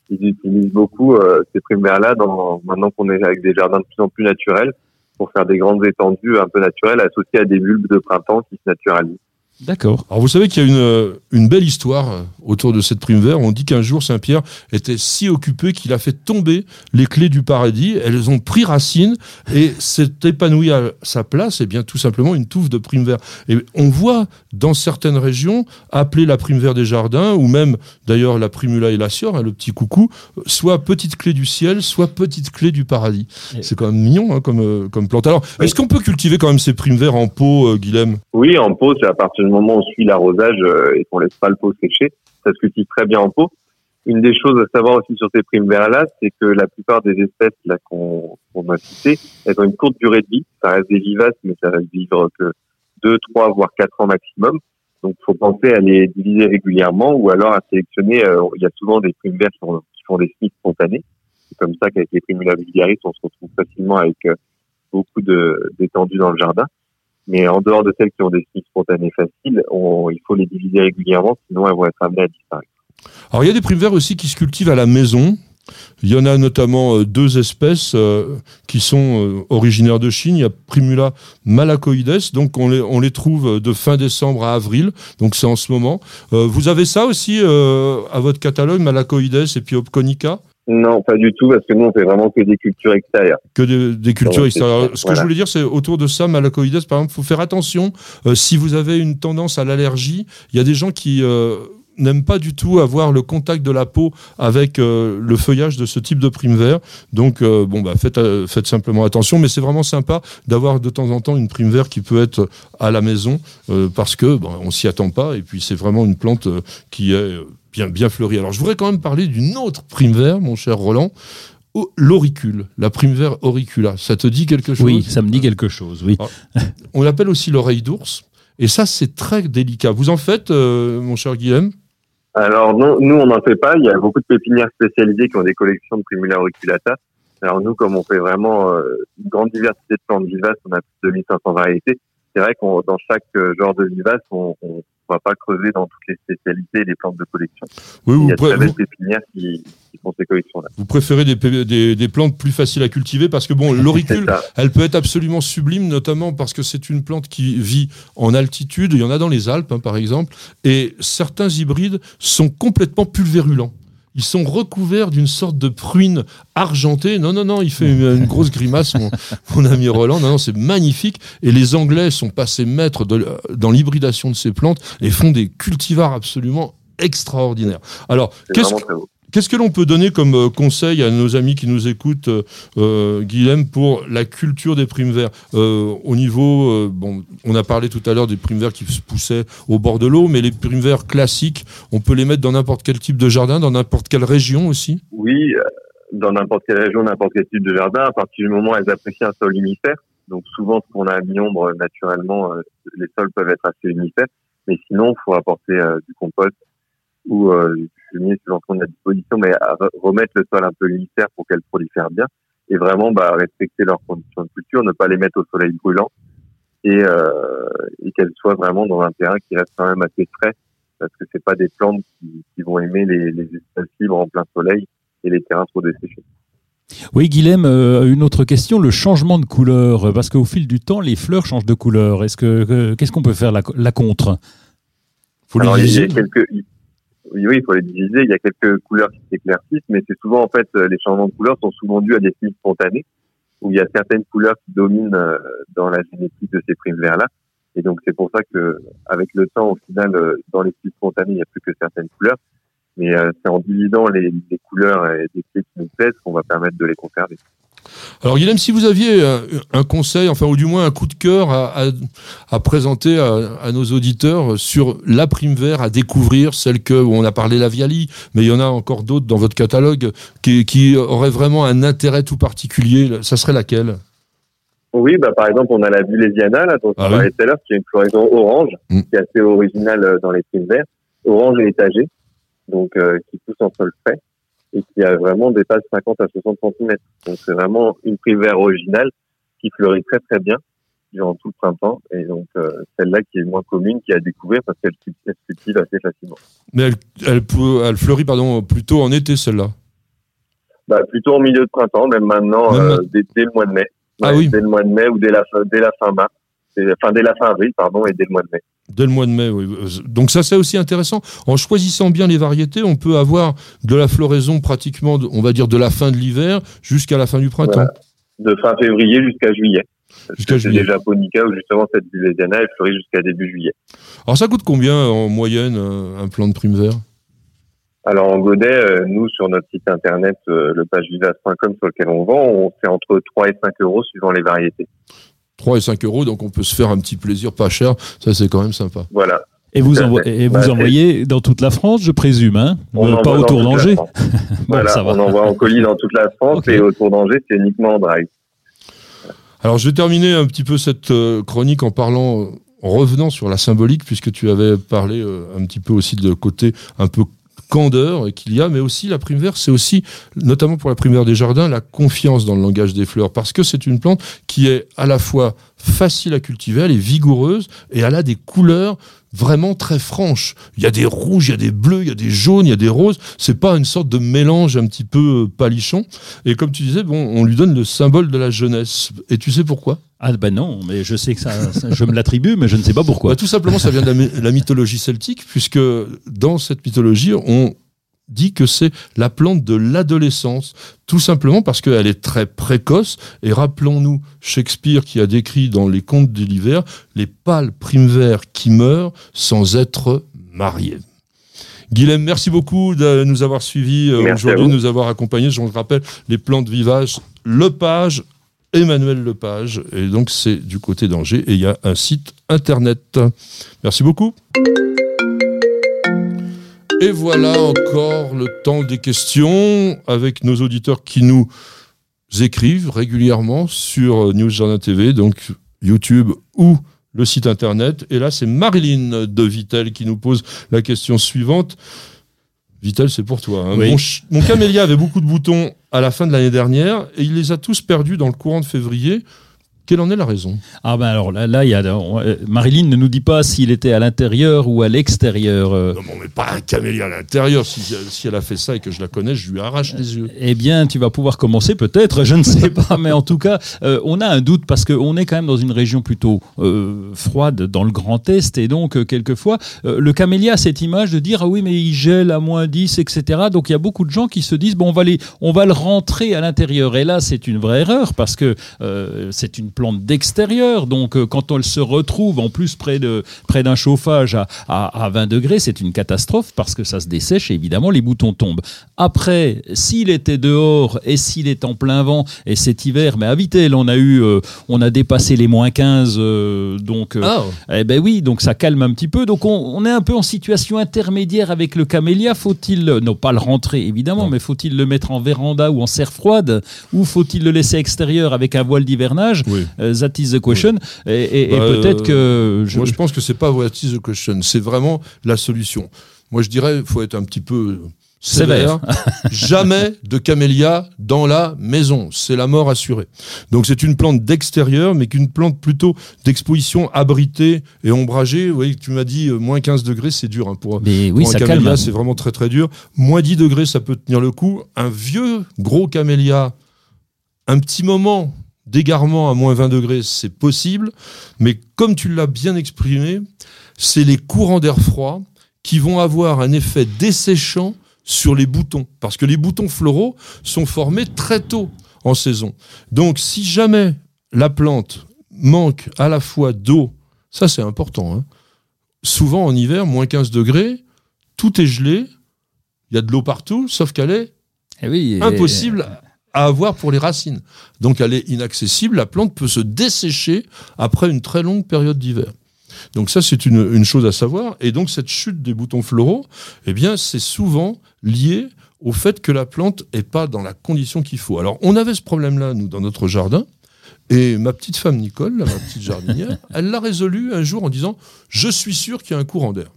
Ils utilisent beaucoup euh, ces primes verts-là dans, maintenant qu'on est avec des jardins de plus en plus naturels pour faire des grandes étendues un peu naturelles associées à des bulbes de printemps qui se naturalisent. D'accord. Alors vous savez qu'il y a une, euh, une belle histoire euh, autour de cette prime vert. On dit qu'un jour Saint-Pierre était si occupé qu'il a fait tomber les clés du paradis. Elles ont pris racine et s'est épanoui à sa place, et bien tout simplement une touffe de prime vert. Et on voit dans certaines régions appeler la prime vert des jardins, ou même d'ailleurs la primula elacior, hein, le petit coucou, euh, soit petite clé du ciel, soit petite clé du paradis. Et- C'est quand même mignon hein, comme, comme plante. Alors, Oui. est-ce qu'on peut cultiver quand même ces primes verts en pot, euh, Guilhem? Oui, en pot, c'est à partir du moment où on suit l'arrosage euh, et qu'on laisse pas le pot sécher, ça se cultive très bien en pot. Une des choses à savoir aussi sur ces primes verts-là, c'est que la plupart des espèces là qu'on qu'on a citées, elles ont une courte durée de vie. Ça reste des vivaces, mais ça reste vivre que deux, trois, voire quatre ans maximum. Donc, faut penser à les diviser régulièrement ou alors à sélectionner. euh, il y a souvent des primes qui qui font des semis spontanés. C'est comme ça qu'avec les primula vulgaris, on se retrouve facilement avec euh, beaucoup d'étendues dans le jardin. Mais en dehors de celles qui ont des semis spontanés faciles, il faut les diviser régulièrement, sinon elles vont être amenées à disparaître. Alors il y a des primes verts aussi qui se cultivent à la maison. Il y en a notamment euh, deux espèces euh, qui sont euh, originaires de Chine. Il y a Primula malacoides, donc on les, on les trouve de fin décembre à avril, donc c'est en ce moment. Vous avez ça aussi à votre catalogue, malacoides et puis Opconica? Non, pas du tout, parce que nous, on fait vraiment que des cultures extérieures. que des, des cultures extérieures. Ce que je voulais dire, c'est autour de ça, malacoides, par exemple, faut faire attention. euh, si vous avez une tendance à l'allergie, il y a des gens qui euh, n'aiment pas du tout avoir le contact de la peau avec euh, le feuillage de ce type de prime vert. Donc, euh, bon, bah, faites, euh, faites simplement attention. Mais c'est vraiment sympa d'avoir de temps en temps une prime vert qui peut être à la maison euh, parce que bon, on s'y attend pas. Et puis, c'est vraiment une plante qui est euh, bien, bien fleurie. Alors, je voudrais quand même parler d'une autre prime vert, mon cher Roland. Oh, L'auricule, la prime vert auricula, ça te dit quelque chose Oui, ça me dit quelque chose, oui. On l'appelle aussi l'oreille d'ours. Et ça, c'est très délicat. Vous en faites, euh, mon cher Guillaume? Alors, non, nous, on n'en fait pas. Il y a beaucoup de pépinières spécialisées qui ont des collections de Primula auriculata. Alors, nous, comme on fait vraiment euh, une grande diversité de plantes vivaces, on a plus de 2500 variétés. C'est vrai qu'on dans chaque euh, genre de vivace, on ne va pas creuser dans toutes les spécialités des plantes de collection. Oui, Il vous, y a pré- très belles vous- pépinières qui, qui font ces collections-là. vous préférez des, des- des plantes plus faciles à cultiver parce que, bon, l'auricule, elle peut être absolument sublime, notamment parce que c'est une plante qui vit en altitude. Il y en a dans les Alpes, hein, par exemple. Et certains hybrides sont complètement pulvérulents. Ils sont recouverts d'une sorte de pruine argentée. Non, non, non, il fait une, une grosse grimace, mon, mon ami Roland. Non, non, c'est magnifique. Et les Anglais sont passés maîtres de- dans l'hybridation de ces plantes et font des cultivars absolument extraordinaires. Alors, qu'est-ce que. Qu'est-ce que l'on peut donner comme euh, conseil à nos amis qui nous écoutent, euh, euh, Guilhem, pour la culture des primes verts? Euh, Au niveau, bon, on a parlé tout à l'heure des primes verts qui se poussaient au bord de l'eau, mais les primes verts classiques, on peut les mettre dans n'importe quel type de jardin, dans n'importe quelle région aussi? Oui, dans n'importe quelle région, n'importe quel type de jardin, à partir du moment où elles apprécient un sol humifère. Donc souvent, ce qu'on a à mi-ombre, naturellement, les sols peuvent être assez humifères. Mais sinon, il faut apporter du compost ou euh, du fumier selon ce qu'on a à disposition, mais à re- remettre le sol un peu humifère pour qu'elles prolifèrent bien. Et vraiment, bah, respecter leurs conditions de culture, ne pas les mettre au soleil brûlant et, euh, et qu'elles soient vraiment dans un terrain qui reste quand même assez frais parce que c'est pas des plantes qui, qui vont aimer les, les espaces libres en plein soleil et les terrains trop desséchés. Oui, Guilhem, euh, une autre question, le changement de couleur, parce qu'au fil du temps, les fleurs changent de couleur. Est-ce que que- qu'est-ce qu'on peut faire la, la contre? Faut les Alors, il y a quelques, oui, oui, il faut les diviser. Il y a quelques couleurs qui s'éclaircissent, mais c'est souvent, en fait, euh, les changements de couleur sont souvent dus à des signes spontanés, où il y a certaines couleurs qui dominent euh, dans la génétique de ces primes verts-là. Et donc, c'est pour ça que, avec le temps, au final, euh, dans les styles spontanés, il n'y a plus que certaines couleurs. Mais c'est en divisant les, les couleurs et des styles qui nous plaisent qu'on va permettre de les conserver. Alors Guillaume, si vous aviez un, un conseil, enfin ou du moins un coup de cœur à, à- à présenter à, à nos auditeurs sur la prime vert à découvrir, celle que où on a parlé la Viali, mais il y en a encore d'autres dans votre catalogue qui, qui auraient vraiment un intérêt tout particulier, ça serait laquelle? Oui, bah, par exemple, on a la Bulésiana, là, dont Ah on parlait tout à l'heure, qui est une floraison orange, Mm. qui est assez originale euh, dans les primes verts. Orange et étagée, donc euh, qui pousse en sol frais et qui a vraiment dépasse 50 à 60 cm. Donc c'est vraiment une vert originale qui fleurit très très bien durant tout le printemps. Et donc euh, celle-là qui est moins commune, qui est à découvrir parce qu'elle se- cultive assez facilement. Mais elle, elle, fleurit pardon, plutôt en été celle-là? Bah, plutôt en milieu de printemps, même maintenant, Même euh, dès, dès le mois de mai. Ah oui. Dès le mois de mai ou dès la fin, dès la fin mars. Enfin, dès la fin avril, pardon, et dès le mois de mai. Dès le mois de mai, oui. Donc ça, c'est aussi intéressant. En choisissant bien les variétés, on peut avoir de la floraison pratiquement, on va dire, de la fin de l'hiver jusqu'à la fin du printemps. Voilà. De fin février jusqu'à juillet. Jusqu'à juillet. des japonica où justement cette Bulésiana, elle fleurit jusqu'à début juillet. Alors ça coûte combien en moyenne euh, un plan de prime vert? Alors en Godet, euh, nous sur notre site internet, euh, le pagevivace.com sur lequel on vend, on fait entre 3 et 5 euros suivant les variétés. 3 et 5 euros, donc on peut se faire un petit plaisir pas cher. Ça, c'est quand même sympa. Voilà. Et vous, envo- et Bah, envoyez dans toute la France, je présume, hein On Euh, Pas autour d'Angers. Bon, voilà, ça va. on envoie en colis dans toute la France Ok. et autour d'Angers, c'est uniquement en drive. Alors je vais terminer un petit peu cette euh, chronique en parlant, euh, en revenant sur la symbolique, puisque tu avais parlé un petit peu aussi de côté un peu candeur qu'il y a, mais aussi la prime c'est aussi, notamment pour la prime des jardins, la confiance dans le langage des fleurs, parce que c'est une plante qui est à la fois facile à cultiver, elle est vigoureuse, et elle a des couleurs vraiment très franches. Il y a des rouges, il y a des bleus, il y a des jaunes, il y a des roses. C'est pas une sorte de mélange un petit peu euh, palichon. Et comme tu disais, bon, on lui donne le symbole de la jeunesse. Et tu sais pourquoi? Ah ben non, mais je sais que ça, ça- je me l'attribue, mais je ne sais pas pourquoi. Bah, Tout simplement, ça vient de la mythologie celtique, puisque dans cette mythologie, on dit que c'est la plante de l'adolescence, tout simplement parce qu'elle est très précoce. Et rappelons-nous Shakespeare qui a décrit dans les contes de l'hiver les pâles primes qui meurent sans être mariés. Guilhem, merci beaucoup de nous avoir suivis euh, aujourd'hui, de nous avoir accompagnés. Je vous le rappelle, les plantes vivaces, Lepage, Emmanuel Lepage. Et donc, c'est du côté d'Angers et il y a un site internet. Merci beaucoup. Et voilà encore le temps des questions avec nos auditeurs qui nous écrivent régulièrement sur News Journal TV, donc YouTube ou le site internet. Et là, c'est Marilyn de Vitel qui nous pose la question suivante. Vitel, c'est pour toi. hein. Oui. Mon, mon camélia avait beaucoup de boutons à la fin de l'année dernière et il les a tous perdus dans le courant de février. Quelle en est la raison? Ah ben alors là, là il y a, euh, Marilyn ne nous dit pas s'il était à l'intérieur ou à l'extérieur. euh. Non, mais pas un camélia à l'intérieur. Si, si elle a fait ça et que je la connais, je lui arrache les yeux. Eh bien, tu vas pouvoir commencer peut-être, je ne sais pas, mais en tout cas, euh, on a un doute parce qu'on est quand même dans une région plutôt euh, froide dans le Grand Est, et donc euh, quelquefois, euh, le camélia a cette image de dire ah oui, mais il gèle à moins 10, etc. Donc il y a beaucoup de gens qui se disent bon, on va, les, on va le rentrer à l'intérieur. Et là, c'est une vraie erreur parce que euh, c'est une plante d'extérieur. Donc euh, quand on se retrouve en plus près de près d'un chauffage à, à, à 20 degrés, c'est une catastrophe parce que ça se dessèche et évidemment les boutons tombent. Après, s'il était dehors et s'il est en plein vent et cet hiver, mais à Vitel, on a eu, euh, on a dépassé les moins 15, euh, donc. euh, Ah, eh ben oui, donc ça calme un petit peu. Donc on, on est un peu en situation intermédiaire avec le camélia. Faut-il, euh, non pas le rentrer évidemment, Non. mais faut-il le mettre en véranda ou en serre froide ou faut-il le laisser extérieur avec un voile d'hivernage? Oui. Euh, That is the question. Et, et- et Bah, peut-être que je, Moi, je pense que c'est pas what is the question, c'est vraiment la solution. Moi, je dirais, il faut être un petit peu sévère. Jamais de camélia dans la maison. C'est la mort assurée. Donc, c'est une plante d'extérieur, mais qu'une plante plutôt d'exposition abritée et ombragée. Vous voyez, tu m'as dit euh, moins 15 degrés, c'est dur. hein, pour, mais oui, un ça camélia, c'est vraiment très très dur. Moins 10 degrés, ça peut tenir le coup. Un vieux gros camélia, un petit moment d'égarement à moins 20 degrés, c'est possible. Mais comme tu l'as bien exprimé, c'est les courants d'air froid qui vont avoir un effet desséchant sur les boutons. Parce que les boutons floraux sont formés très tôt en saison. Donc si jamais la plante manque à la fois d'eau, ça c'est important, hein. souvent en hiver, moins 15 degrés, tout est gelé, il y a de l'eau partout, sauf qu'elle est Eh oui, impossible à avoir pour les racines. Donc elle est inaccessible, la plante peut se dessécher après une très longue période d'hiver. Donc ça, c'est une, une, chose à savoir. Et donc cette chute des boutons floraux, eh bien, c'est souvent lié au fait que la plante n'est pas dans la condition qu'il faut. Alors on avait ce problème-là, nous, dans notre jardin. Et ma petite femme Nicole, ma petite jardinière, elle l'a résolu un jour en disant Je suis sûr qu'il y a un courant d'air.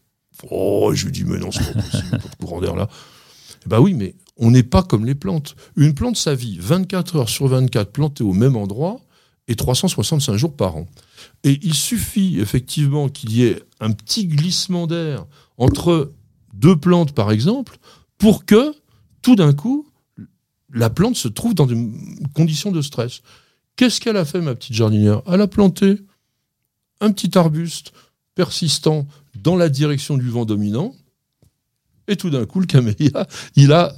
Oh, je lui dis Mais non, c'est pas possible, pas de courant d'air là. Eh ben oui, mais on n'est pas comme les plantes. Une plante, ça vit 24 heures sur 24 plantée au même endroit et 365 jours par an. Et il suffit effectivement qu'il y ait un petit glissement d'air entre deux plantes, par exemple, pour que tout d'un coup, la plante se trouve dans une condition de stress. Qu'est-ce qu'elle a fait, ma petite jardinière? Elle a planté un petit arbuste persistant dans la direction du vent dominant. Et tout d'un coup, le camélia, il a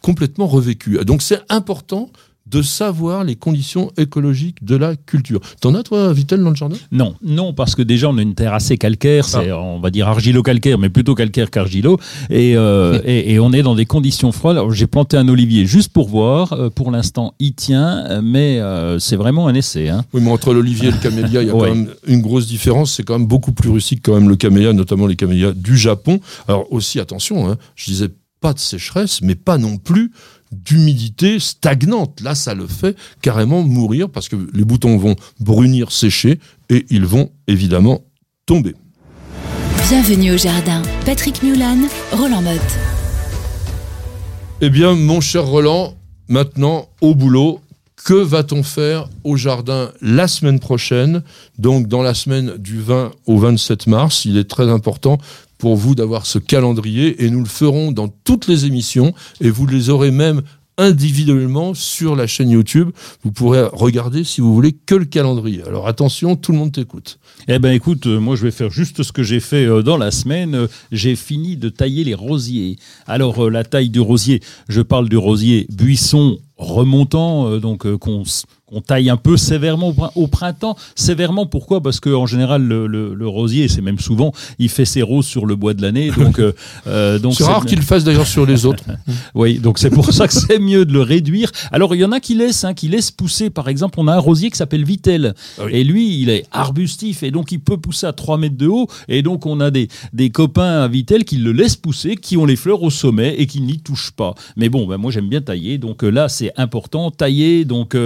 complètement revécu. Donc c'est important de savoir les conditions écologiques de la culture. T'en as, toi, Vitel, dans le jardin? Non, non, parce que déjà, on a une terre assez calcaire, ah. c'est, on va dire argilo-calcaire, mais plutôt calcaire qu'argilo, et, euh, et, on est dans des conditions froides. Alors, j'ai planté un olivier juste pour voir, euh, pour l'instant, il tient, mais euh, c'est vraiment un essai. Hein. Oui, mais entre l'olivier et le camélia, il y a quand même une grosse différence, c'est quand même beaucoup plus rustique quand même le camélia, notamment les camélias du Japon. Alors aussi, attention, hein, je disais pas de sécheresse, mais pas non plus d'humidité stagnante. Là, ça le fait carrément mourir parce que les boutons vont brunir, sécher et ils vont évidemment tomber. Bienvenue au jardin. Patrick Mulan, Roland Motte. Eh bien, mon cher Roland, maintenant au boulot. Que va-t-on faire au jardin la semaine prochaine? Donc dans la semaine du 20 au 27 mars, il est très important pour vous d'avoir ce calendrier et nous le ferons dans toutes les émissions et vous les aurez même individuellement sur la chaîne YouTube. Vous pourrez regarder si vous voulez que le calendrier. Alors attention, tout le monde t'écoute. Eh ben écoute, euh, moi je vais faire juste ce que j'ai fait euh, dans la semaine. Euh, j'ai fini de tailler les rosiers. Alors la taille du rosier, je parle du rosier buisson remontant, donc qu'on qu'on taille un peu sévèrement au printemps. Sévèrement, pourquoi? Parce qu'en général, le, rosier, c'est même souvent, il fait ses roses sur le bois de l'année. Donc, euh, euh, donc c'est rare qu'il le fasse d'ailleurs sur les autres. oui, donc c'est pour ça que c'est mieux de le réduire. Alors, il y en a qui laissent, hein, qui laissent pousser. Par exemple, on a un rosier qui s'appelle Vitel. Ah et lui, il est arbustif et donc il peut pousser à 3 mètres de haut. Et donc, on a des, des copains à Vitel qui le laissent pousser, qui ont les fleurs au sommet et qui n'y touchent pas. Mais bon, ben, moi, j'aime bien tailler. Donc euh, là, c'est important. Tailler, donc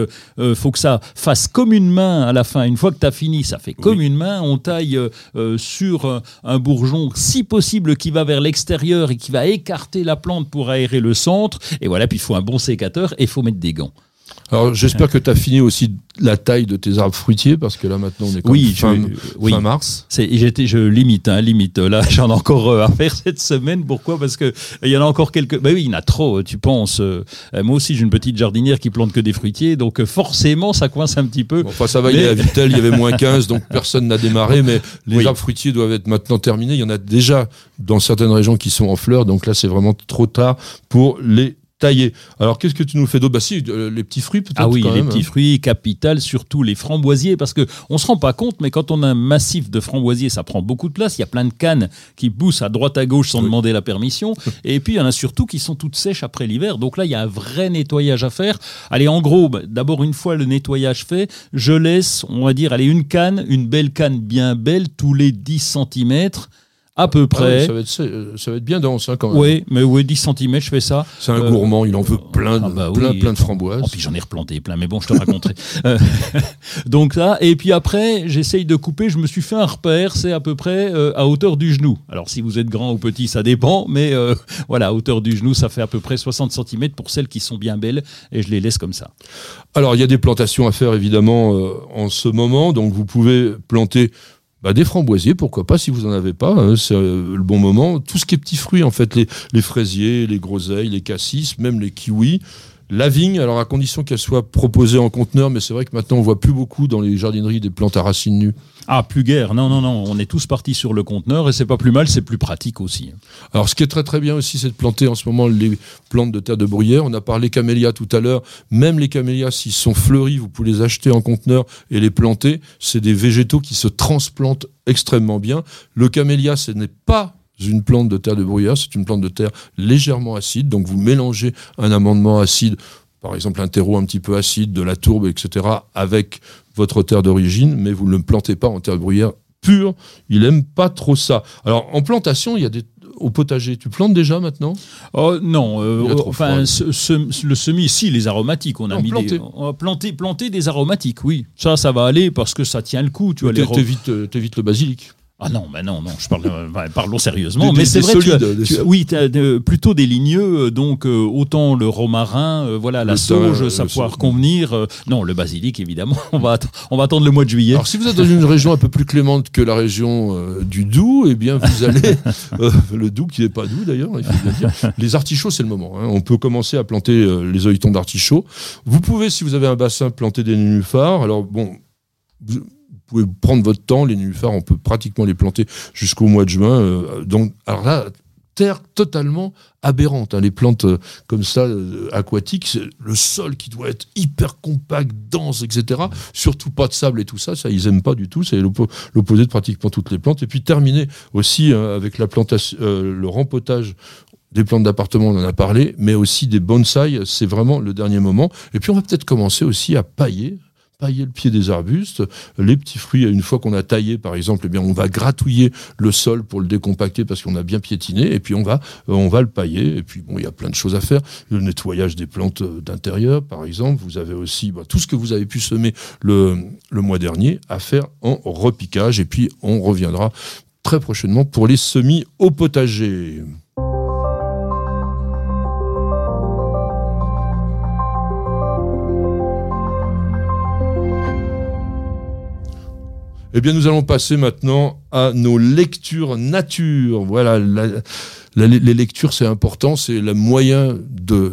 faut que ça fasse comme une main à la fin. Une fois que tu as fini, ça fait comme une main. On taille euh, euh, sur euh, un bourgeon, si possible, qui va vers l'extérieur et qui va écarter la plante pour aérer le centre. Et voilà, puis il faut un bon sécateur et il faut mettre des gants. Alors j'espère que tu as fini aussi la taille de tes arbres fruitiers parce que là maintenant on est comme oui, fin, fin mars. j'étais je limite hein, limite. Là j'en ai encore euh, à faire cette semaine. Pourquoi? Parce que il y en a encore quelques bah oui il y en a trop tu penses euh, moi aussi j'ai une petite jardinière qui plante que des fruitiers donc euh, forcément ça coince un petit peu. enfin ça va il y a Vitel il y avait moins 15 donc personne n'a démarré mais les arbres fruitiers doivent être maintenant terminés. Il y en a déjà dans certaines régions qui sont en fleurs donc là c'est vraiment trop tard pour les taillé. Alors qu'est-ce que tu nous fais d'autre? Bah si, euh, les petits fruits peut-être. Ah oui, les petits hein. fruits, capital, surtout les framboisiers, parce que on se rend pas compte, mais quand on a un massif de framboisiers, ça prend beaucoup de place. Il y a plein de cannes qui poussent à droite à gauche sans demander la permission, et puis il y en a surtout qui sont toutes sèches après l'hiver. Donc là, il y a un vrai nettoyage à faire. Allez, en gros, bah, d'abord une fois le nettoyage fait, je laisse, on va dire, allez une canne, une belle canne bien belle, tous les 10 cm à peu ah près. ça, va être, euh, ça, va être, bien dense hein, quand même. Oui, mais oui, 10 cm, je fais ça. C'est un gourmand, il en veut plein de, ah bah plein, plein, de framboises. Oh, puis j'en ai replanté plein, mais bon, je te raconterai. Euh, donc là, et puis après, j'essaye de couper, je me suis fait un repère, c'est à peu près euh, à hauteur du genou. Alors si vous êtes grand ou petit, ça dépend, mais voilà, à hauteur du genou, ça fait à peu près 60 cm pour celles qui sont bien belles, et je les laisse comme ça. Alors il y a des plantations à faire évidemment en ce moment, donc vous pouvez planter bah, des framboisiers, pourquoi pas, si vous en avez pas, hein, c'est euh, le bon moment. Tout ce qui est petits fruits, en fait, les, les fraisiers, les groseilles, les cassis, même les kiwis, la vigne, alors à condition qu'elle soit proposée en conteneur, mais c'est vrai que maintenant on voit plus beaucoup dans les jardineries des plantes à racines nues. Ah, plus guère. Non, non, non. On est tous partis sur le conteneur et c'est pas plus mal, c'est plus pratique aussi. Alors, ce qui est très très bien aussi, c'est de planter en ce moment les plantes de terre de bruyère. On a parlé camélias tout à l'heure. Même les camélias, s'ils sont fleuris, vous pouvez les acheter en conteneur et les planter. C'est des végétaux qui se transplantent extrêmement bien. Le camélia, ce n'est pas une plante de terre de bruyère, c'est une plante de terre légèrement acide. Donc vous mélangez un amendement acide par exemple un terreau un petit peu acide, de la tourbe, etc., avec votre terre d'origine, mais vous ne le plantez pas en terre bruyère pure. Il aime pas trop ça. Alors en plantation, il y a des au potager, tu plantes déjà maintenant? Oh non, euh, enfin froid. ce- ce- le semis, si les aromatiques, on a mis planter. des, on a planté, planter des aromatiques, oui. Ça, ça va aller parce que ça tient le coup, tu vois. Les T'é- ro- T'évites euh, t'évites le basilic. Ah non, mais non, non, je parle, euh, parlons sérieusement. Des- mais des- c'est des vrai, tu as- solides, des tu as- so- oui, tu as de- plutôt des ligneux, euh, donc euh, autant le romarin, euh, voilà, la Le sauge, ça sau- convenir. euh, non, le basilic, évidemment, on va, on va attendre le mois de juillet. Alors si vous êtes dans une région un peu plus clémente que la région euh, du Doubs, eh bien vous allez euh, le Doubs qui n'est pas doux d'ailleurs, il faut bien dire. Les artichauts c'est le moment. hein. On peut commencer à planter euh, les œilletons d'artichaut. Vous pouvez si vous avez un bassin planter des nénuphars. Alors bon. Pouvez prendre votre temps, les nénuphars, on peut pratiquement les planter jusqu'au mois de juin. euh, donc, alors là, terre totalement aberrante. hein. Les plantes euh, comme ça, euh, aquatiques, le sol qui doit être hyper compact, dense, etc. Surtout pas de sable et tout ça, ça ils aiment pas du tout. C'est l'oppo- l'opposé de pratiquement toutes les plantes. Et puis terminer aussi hein, avec la plantation, euh, le rempotage des plantes d'appartement, on en a parlé, mais aussi des bonsaïs, c'est vraiment le dernier moment. Et puis on va peut-être commencer aussi à pailler pailler le pied des arbustes, les petits fruits, une fois qu'on a taillé par exemple, eh bien on va gratouiller le sol pour le décompacter parce qu'on a bien piétiné et puis on va on va le pailler. Et puis bon il y a plein de choses à faire, le nettoyage des plantes euh, d'intérieur par exemple, vous avez aussi bah, tout ce que vous avez pu semer le, le mois dernier à faire en repiquage. Et puis on reviendra très prochainement pour les semis au potager. Eh bien, nous allons passer maintenant à nos lectures nature. Voilà, la- la- les lectures, c'est important, c'est le moyen de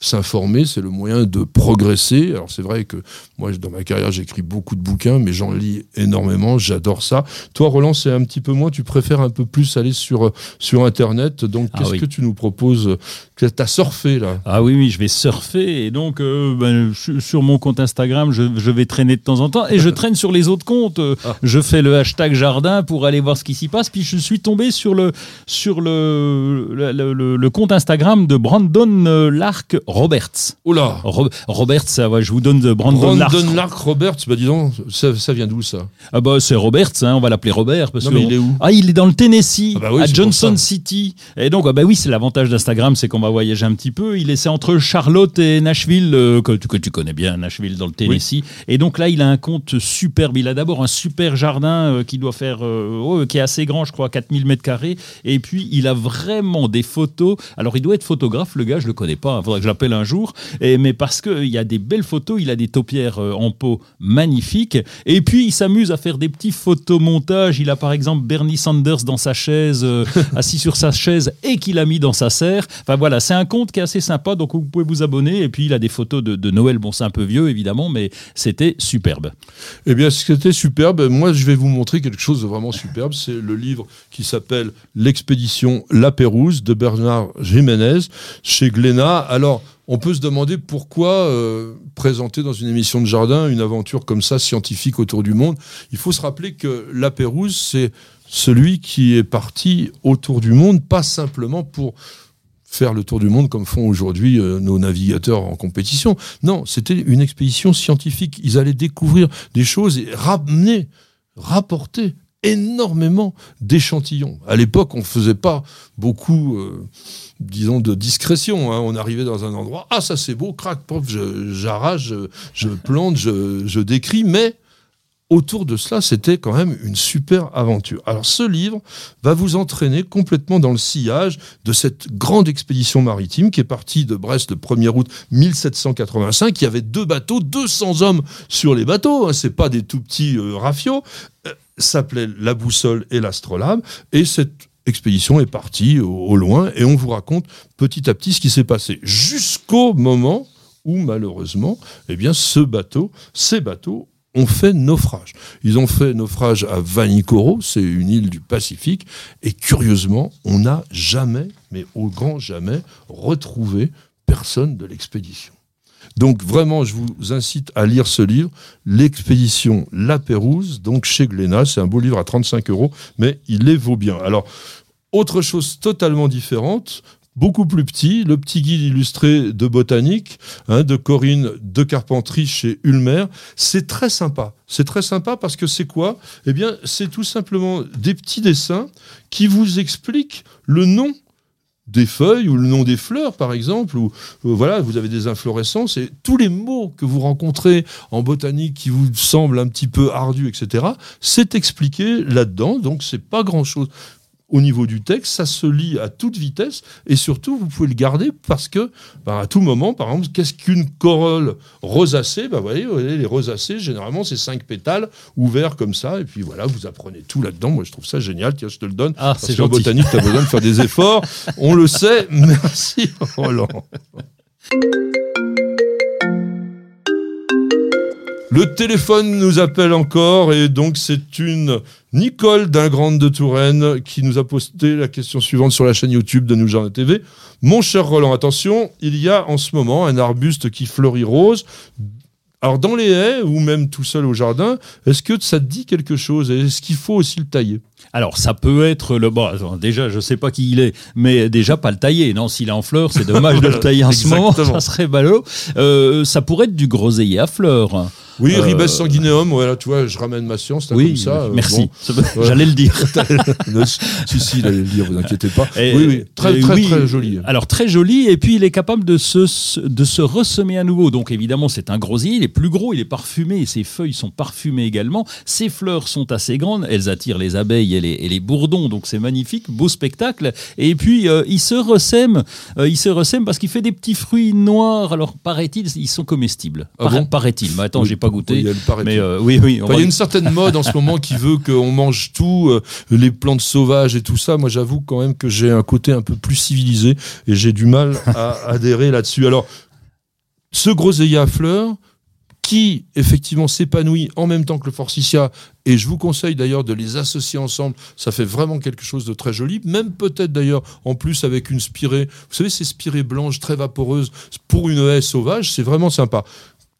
s'informer, c'est le moyen de progresser. Alors c'est vrai que moi, dans ma carrière, j'écris beaucoup de bouquins, mais j'en lis énormément, j'adore ça. Toi, Roland, c'est un petit peu moins, tu préfères un peu plus aller sur, sur Internet. Donc, Ah qu'est-ce oui. que tu nous proposes que tu as surfé là Ah oui, oui, je vais surfer et donc euh, ben, sur- mon compte Instagram, je, je vais traîner de temps en temps et je traîne sur les autres comptes. Euh, Ah. Je fais le hashtag jardin pour aller voir ce qui s'y passe. Puis je suis tombé sur le sur le le, le- le- le compte Instagram de Brandon euh, Lark Roberts. Oh là Ro- Roberts, ça je vous donne de Brandon, Lark. Brandon Lark Roberts, bah dis donc, ça, ça vient d'où ça? Ah bah c'est Roberts, hein, on va l'appeler Robert parce Non que mais il est où? Ah, il est dans le Tennessee, Ah bah oui, à Johnson. City. Et donc, ah bah oui, c'est l'avantage d'Instagram, c'est qu'on va voyager un petit peu. Il est c'est entre Charlotte et Nashville, euh, que, tu- que tu connais bien, Nashville dans le Tennessee. Et donc là, il a un compte superbe. Il a d'abord un super jardin euh, qui doit faire, euh, oh, qui est assez grand, je crois, 4000 mètres carrés. Et puis, il a vraiment des photos. Alors, il doit être photographe, le gars, je le connais pas. Il faudrait que je l'appelle un jour. Et, mais parce qu'il y a des belles photos, il a des taupières en pot magnifiques. Et puis, il s'amuse à faire des petits photomontages. Il a par exemple Bernie Sanders dans sa chaise, euh, assis sur sa chaise et qu'il a mis dans sa serre. Enfin voilà, c'est un compte qui est assez sympa, donc vous pouvez vous abonner. Et puis, il a des photos de, Noël. Bon, c'est un peu vieux, évidemment, mais c'était superbe. Eh bien, c'était superbe. Moi, je vais vous montrer quelque chose de vraiment superbe. C'est le livre qui s'appelle L'expédition La Pérouse de Bernard Jiménez chez Glénat. Alors, on peut se demander pourquoi euh, présenter dans une émission de jardin une aventure comme ça, scientifique autour du monde. Il faut se rappeler que La Pérouse, c'est celui qui est parti autour du monde, pas simplement pour faire le tour du monde comme font aujourd'hui euh, nos navigateurs en compétition. Non, c'était une expédition scientifique. Ils allaient découvrir des choses et ramener, rapporter énormément d'échantillons. À l'époque, on ne faisait pas beaucoup, euh, disons, de discrétion. hein. On arrivait dans un endroit, ah ça c'est beau, crac, je- j'arrache, je, plante, je décris, mais autour de cela, c'était quand même une super aventure. Alors ce livre va vous entraîner complètement dans le sillage de cette grande expédition maritime qui est partie de Brest le 1er août 1785. Il y avait deux bateaux, 200 hommes sur les bateaux. Hein, c'est pas des tout petits euh. Euh, s'appelait la boussole et l'astrolabe. Et cette expédition est partie au, au loin et on vous raconte petit à petit ce qui s'est passé jusqu'au moment où malheureusement, eh bien, ce bateau, ces bateaux ont fait naufrage. Ils ont fait naufrage à Vanikoro, c'est une île du Pacifique, et curieusement, on n'a jamais, mais au grand jamais, retrouvé personne de l'expédition. Donc vraiment, je vous incite à lire ce livre, L'expédition La Pérouse, donc chez Glénat. C'est un beau livre à 35 euros, mais il les vaut bien. Alors, autre chose totalement différente, beaucoup plus petit, le petit guide illustré de botanique hein, de Corinne de Carpentry chez Ulmer. C'est très sympa. C'est très sympa parce que c'est quoi? Eh bien, c'est tout simplement des petits dessins qui vous expliquent le nom des feuilles ou le nom des fleurs, par exemple, ou euh, voilà, vous avez des inflorescences et tous les mots que vous rencontrez en botanique qui vous semblent un petit peu ardus, etc., c'est expliqué là-dedans. Donc, c'est pas grand-chose au niveau du texte, ça se lit à toute vitesse et surtout vous pouvez le garder parce que bah, à tout moment, par exemple, qu'est-ce qu'une corolle rosacée? Bah, vous, voyez, les rosacées, généralement, c'est cinq pétales ouverts comme ça et puis voilà, vous apprenez tout là-dedans. Moi, je trouve ça génial. Tiens, je te le donne. Ah, parce c'est qu'en gentil. botanique, tu as besoin de faire des efforts. On le sait. Merci, Roland. Le téléphone nous appelle encore et donc c'est une Nicole d'Ingrande de Touraine qui nous a posté la question suivante sur la chaîne YouTube de Nous Jardin TV. Mon cher Roland, attention, il y a en ce moment un arbuste qui fleurit rose. Alors dans les haies ou même tout seul au jardin, est-ce que ça dit quelque chose Est-ce qu'il faut aussi le tailler? Alors, ça peut être le. Bon, déjà, je sais pas qui il est, mais déjà pas le tailler. Non, s'il est en fleurs, c'est dommage de le tailler en ce moment. Ça serait ballot. Euh, ça pourrait être du groseillier à fleurs. Oui, Euh, Ribes sanguineum, voilà, tu vois, je ramène ma science là, oui, comme ça. euh, merci. bon. J'allais le dire. Si, si, il allait le dire, vous inquiétez pas. Et- oui, oui, très, très, oui, très joli. Alors très joli, et puis il est capable de se, de se ressemer à nouveau. Donc évidemment, c'est un grosier, il est plus gros, il est parfumé, et ses feuilles sont parfumées également. Ses fleurs sont assez grandes, elles attirent les abeilles et les, et les bourdons, donc c'est magnifique, beau spectacle. Et puis euh, il se ressème, euh, il se ressème parce qu'il fait des petits fruits noirs. Alors paraît-il, ils sont comestibles. Ah bon Paraît-il, mais attends, Oui, j'ai pas goûté. oui, mais euh, oui, oui. Enfin, il y a une certaine mode en ce moment qui veut qu'on mange tout, euh, les plantes sauvages et tout ça. Moi, j'avoue quand même que j'ai un côté un peu plus civilisé et j'ai du mal à adhérer là-dessus. Alors, ce groseillat à fleurs, qui effectivement s'épanouit en même temps que le forsythia, et je vous conseille d'ailleurs de les associer ensemble, ça fait vraiment quelque chose de très joli, même peut-être d'ailleurs en plus avec une spirée, vous savez ces spirées blanches très vaporeuses pour une haie sauvage, c'est vraiment sympa.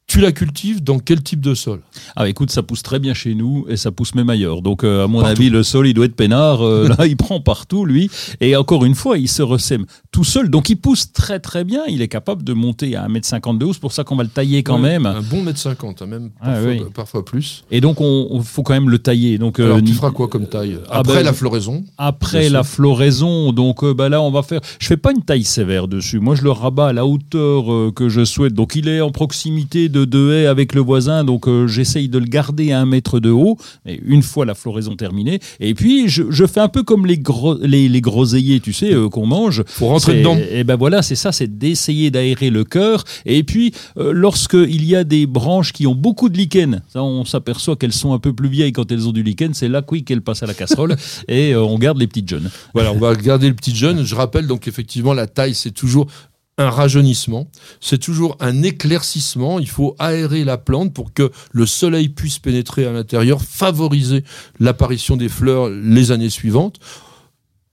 Tu la cultives dans quel type de sol? Ah écoute, ça pousse très bien chez nous et ça pousse même ailleurs. Donc euh, à mon Partout. avis, le sol, il doit être peinard. Euh, là, il prend partout, lui. Et encore une fois, il se ressème tout seul. Donc il pousse très très bien. Il est capable de monter à 1m50 de hausse. C'est pour ça qu'on va le tailler quand Ouais, même. Un bon mètre cinquante, hein, même Ah, parfois, oui. parfois plus. Et donc, on, on- faut quand même le tailler. Donc, euh, Alors, tu feras quoi comme taille? Ah, Après ben, la floraison après la floraison, donc bah là on va faire. Je fais pas une taille sévère dessus. Moi je le rabats à la hauteur que je souhaite. Donc il est en proximité de deux haies avec le voisin, donc euh, j'essaye de le garder à un mètre de haut. Et une fois la floraison terminée, et puis je, je fais un peu comme les gros les, les groseilliers, tu sais, euh, qu'on mange. Faut rentrer dedans. Et ben voilà, c'est ça, c'est d'essayer d'aérer le cœur. Et puis, euh, lorsqu'il y a des branches qui ont beaucoup de lichen, ça, on s'aperçoit qu'elles sont un peu plus vieilles quand elles ont du lichen, c'est là oui, qu'elles passent à la casserole et on garde les petites jeunes. Voilà, on va garder le petit jeune. Je rappelle donc effectivement la taille, c'est toujours un rajeunissement, c'est toujours un éclaircissement. Il faut aérer la plante pour que le soleil puisse pénétrer à l'intérieur, favoriser l'apparition des fleurs les années suivantes.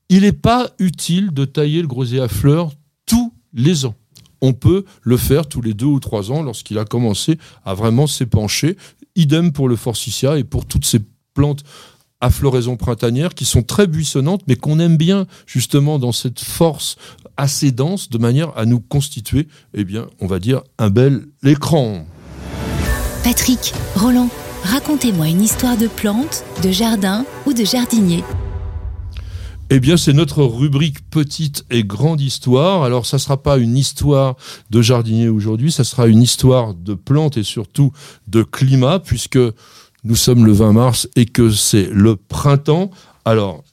Il n'est pas utile de tailler le groseillier à fleurs tous les ans. On peut le faire tous les deux ou trois ans lorsqu'il a commencé à vraiment s'épancher. Idem pour le forsythia et pour toutes ces plantes à floraison printanière qui sont très buissonnantes, mais qu'on aime bien justement dans cette force assez dense, de manière à nous constituer, eh bien, on va dire, un bel écran. Patrick, Roland, racontez-moi une histoire de plante, de jardin ou de jardinier. Eh bien, c'est notre rubrique petite et grande histoire. Alors, ça sera pas une histoire de jardinier aujourd'hui, ça sera une histoire de plantes et surtout de climat, puisque nous sommes le 20 mars et que c'est le printemps. Alors,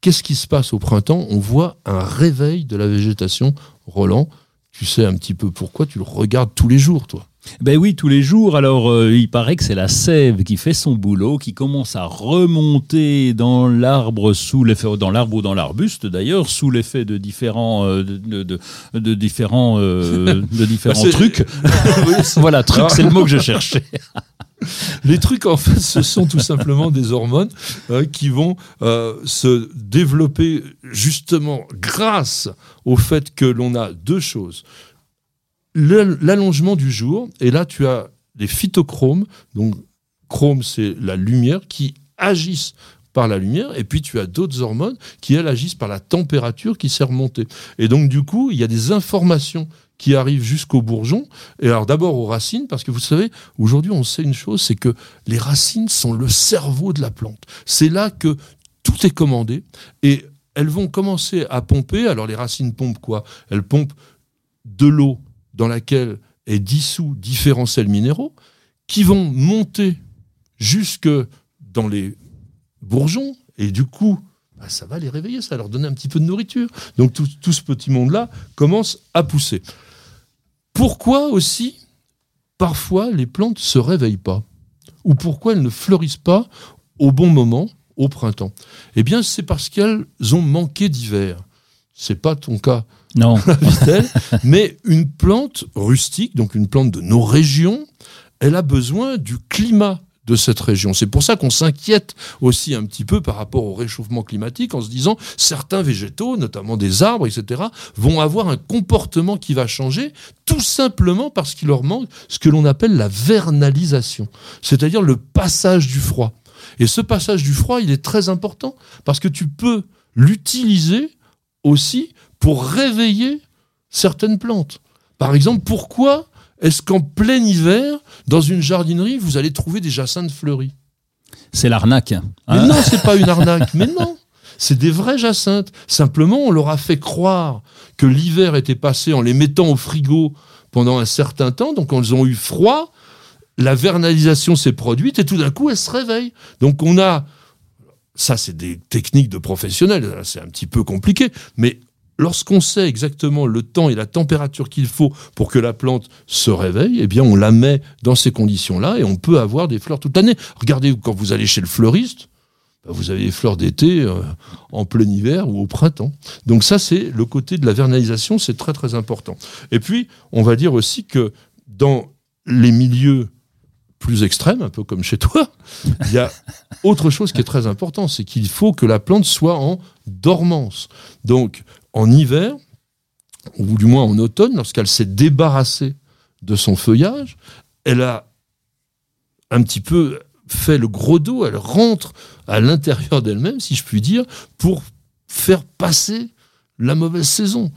qu'est-ce qui se passe au printemps? On voit un réveil de la végétation. Roland, tu sais un petit peu pourquoi tu le regardes tous les jours, toi? Ben oui, tous les jours. Alors, euh, il paraît que c'est la sève qui fait son boulot, qui commence à remonter dans l'arbre sous l'effet, dans l'arbre ou dans l'arbuste d'ailleurs, sous l'effet de différents, euh, de, de- de- de différents, euh, de différents C'est- trucs. Voilà, truc, c'est le mot que je cherchais. Les trucs, en fait, ce sont tout simplement des hormones euh, qui vont euh, se développer justement grâce au fait que l'on a deux choses. L'allongement du jour, et là tu as les phytochromes, donc chrome c'est la lumière, qui agissent par la lumière, et puis tu as d'autres hormones qui, elles, agissent par la température qui s'est remontée. Et donc, du coup, il y a des informations qui arrivent jusqu'aux bourgeons, et alors d'abord aux racines, parce que vous savez, aujourd'hui, on sait une chose, c'est que les racines sont le cerveau de la plante. C'est là que tout est commandé, et elles vont commencer à pomper. Alors, les racines pompent quoi? Elles pompent de l'eau dans laquelle est dissous différents sels minéraux, qui vont monter jusque dans les bourgeons, et du coup, bah, ça va les réveiller, ça va leur donner un petit peu de nourriture. Donc tout ce petit monde-là commence à pousser. Pourquoi aussi, parfois, les plantes ne se réveillent pas Ou pourquoi elles ne fleurissent pas au bon moment, au printemps Eh bien, c'est parce qu'elles ont manqué d'hiver. C'est pas ton cas, Non. Mais une plante rustique, donc une plante de nos régions, elle a besoin du climat de cette région. C'est pour ça qu'on s'inquiète aussi un petit peu par rapport au réchauffement climatique en se disant certains végétaux, notamment des arbres, etc., vont avoir un comportement qui va changer tout simplement parce qu'il leur manque ce que l'on appelle la vernalisation, c'est-à-dire le passage du froid. Et ce passage du froid, il est très important parce que tu peux l'utiliser aussi pour réveiller certaines plantes. Par exemple, pourquoi est-ce qu'en plein hiver, dans une jardinerie, vous allez trouver des jacinthes fleuries C'est l'arnaque. Mais hein. non, c'est pas une arnaque. Mais non, c'est des vraies jacinthes. Simplement, on leur a fait croire que l'hiver était passé en les mettant au frigo pendant un certain temps. Donc, quand elles ont eu froid, la vernalisation s'est produite et tout d'un coup, elles se réveillent. Donc, on a. Ça, c'est des techniques de professionnels. C'est un petit peu compliqué. Mais lorsqu'on sait exactement le temps et la température qu'il faut pour que la plante se réveille, eh bien, on la met dans ces conditions-là et on peut avoir des fleurs toute l'année. Regardez, quand vous allez chez le fleuriste, bah, vous avez des fleurs d'été euh, en plein hiver ou au printemps. Donc ça, c'est le côté de la vernalisation, c'est très très important. Et puis, on va dire aussi que dans les milieux plus extrêmes, un peu comme chez toi, il y a autre chose qui est très important, c'est qu'il faut que la plante soit en dormance. Donc, en hiver, ou du moins en automne, lorsqu'elle s'est débarrassée de son feuillage, elle a un petit peu fait le gros dos, elle rentre à l'intérieur d'elle-même, si je puis dire, pour faire passer la mauvaise saison.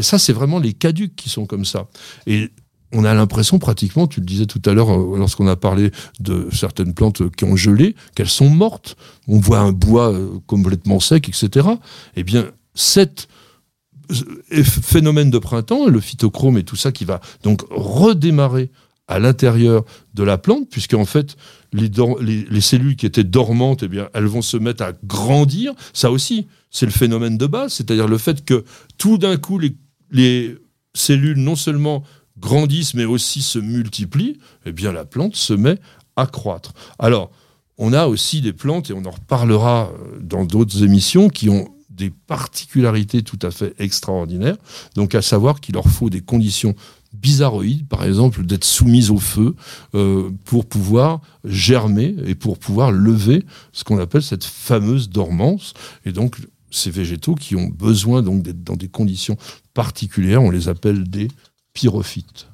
Ça, c'est vraiment les caducs qui sont comme ça. Et on a l'impression pratiquement, tu le disais tout à l'heure euh, lorsqu'on a parlé de certaines plantes qui ont gelé, qu'elles sont mortes. On voit un bois euh, complètement sec, etc. Eh bien, cet euh, phénomène de printemps, le phytochrome et tout ça qui va donc redémarrer à l'intérieur de la plante, puisque en fait les, les cellules qui étaient dormantes, eh bien, elles vont se mettre à grandir. Ça aussi, c'est le phénomène de base, c'est-à-dire le fait que tout d'un coup les, les cellules non seulement grandissent, mais aussi se multiplient. Eh bien, la plante se met à croître. Alors, on a aussi des plantes, et on en reparlera euh, dans d'autres émissions, qui ont des particularités tout à fait extraordinaires. Donc, à savoir qu'il leur faut des conditions bizarroïdes, par exemple, d'être soumises au feu euh, pour pouvoir germer et pour pouvoir lever ce qu'on appelle cette fameuse dormance. Et donc, ces végétaux qui ont besoin donc d'être dans des conditions particulières, on les appelle des pyrophytes.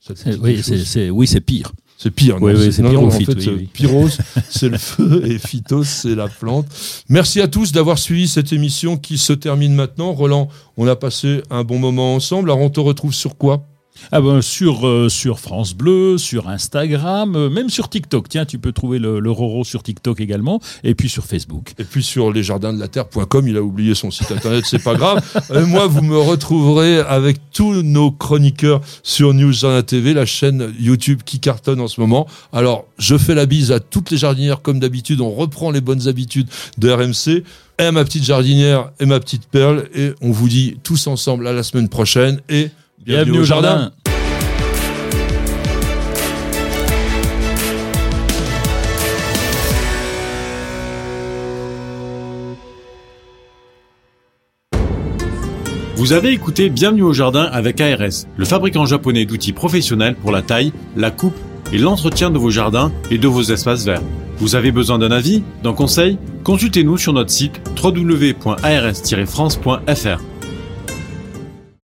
C'est, oui, c'est pire. C'est pire. non, Oui, oui, c'est pyrophyte, En fait, oui, oui. pyros, c'est le feu et phytos, c'est la plante. Merci à tous d'avoir suivi cette émission qui se termine maintenant. Roland, on a passé un bon moment ensemble. Alors, on te retrouve sur quoi? Ah ben, sur, euh, sur France Bleu, sur Instagram, euh, même sur TikTok. Tiens, tu peux trouver le, le Roro sur TikTok également, et puis sur Facebook. Et puis sur lesjardinslaterre.com, il a oublié son site internet, c'est pas grave. Moi, vous me retrouverez avec tous nos chroniqueurs sur News Jardin TV, la chaîne YouTube qui cartonne en ce moment. Alors, je fais la bise à toutes les jardinières comme d'habitude. On reprend les bonnes habitudes de RMC. Et à ma petite jardinière et ma petite perle. Et on vous dit tous ensemble à la semaine prochaine. Et Bienvenue au jardin. Vous avez écouté Bienvenue au jardin avec ARS, le fabricant japonais d'outils professionnels pour la taille, la coupe et l'entretien de vos jardins et de vos espaces verts. Vous avez besoin d'un avis, d'un conseil? Consultez-nous sur notre site www.ars-france.fr.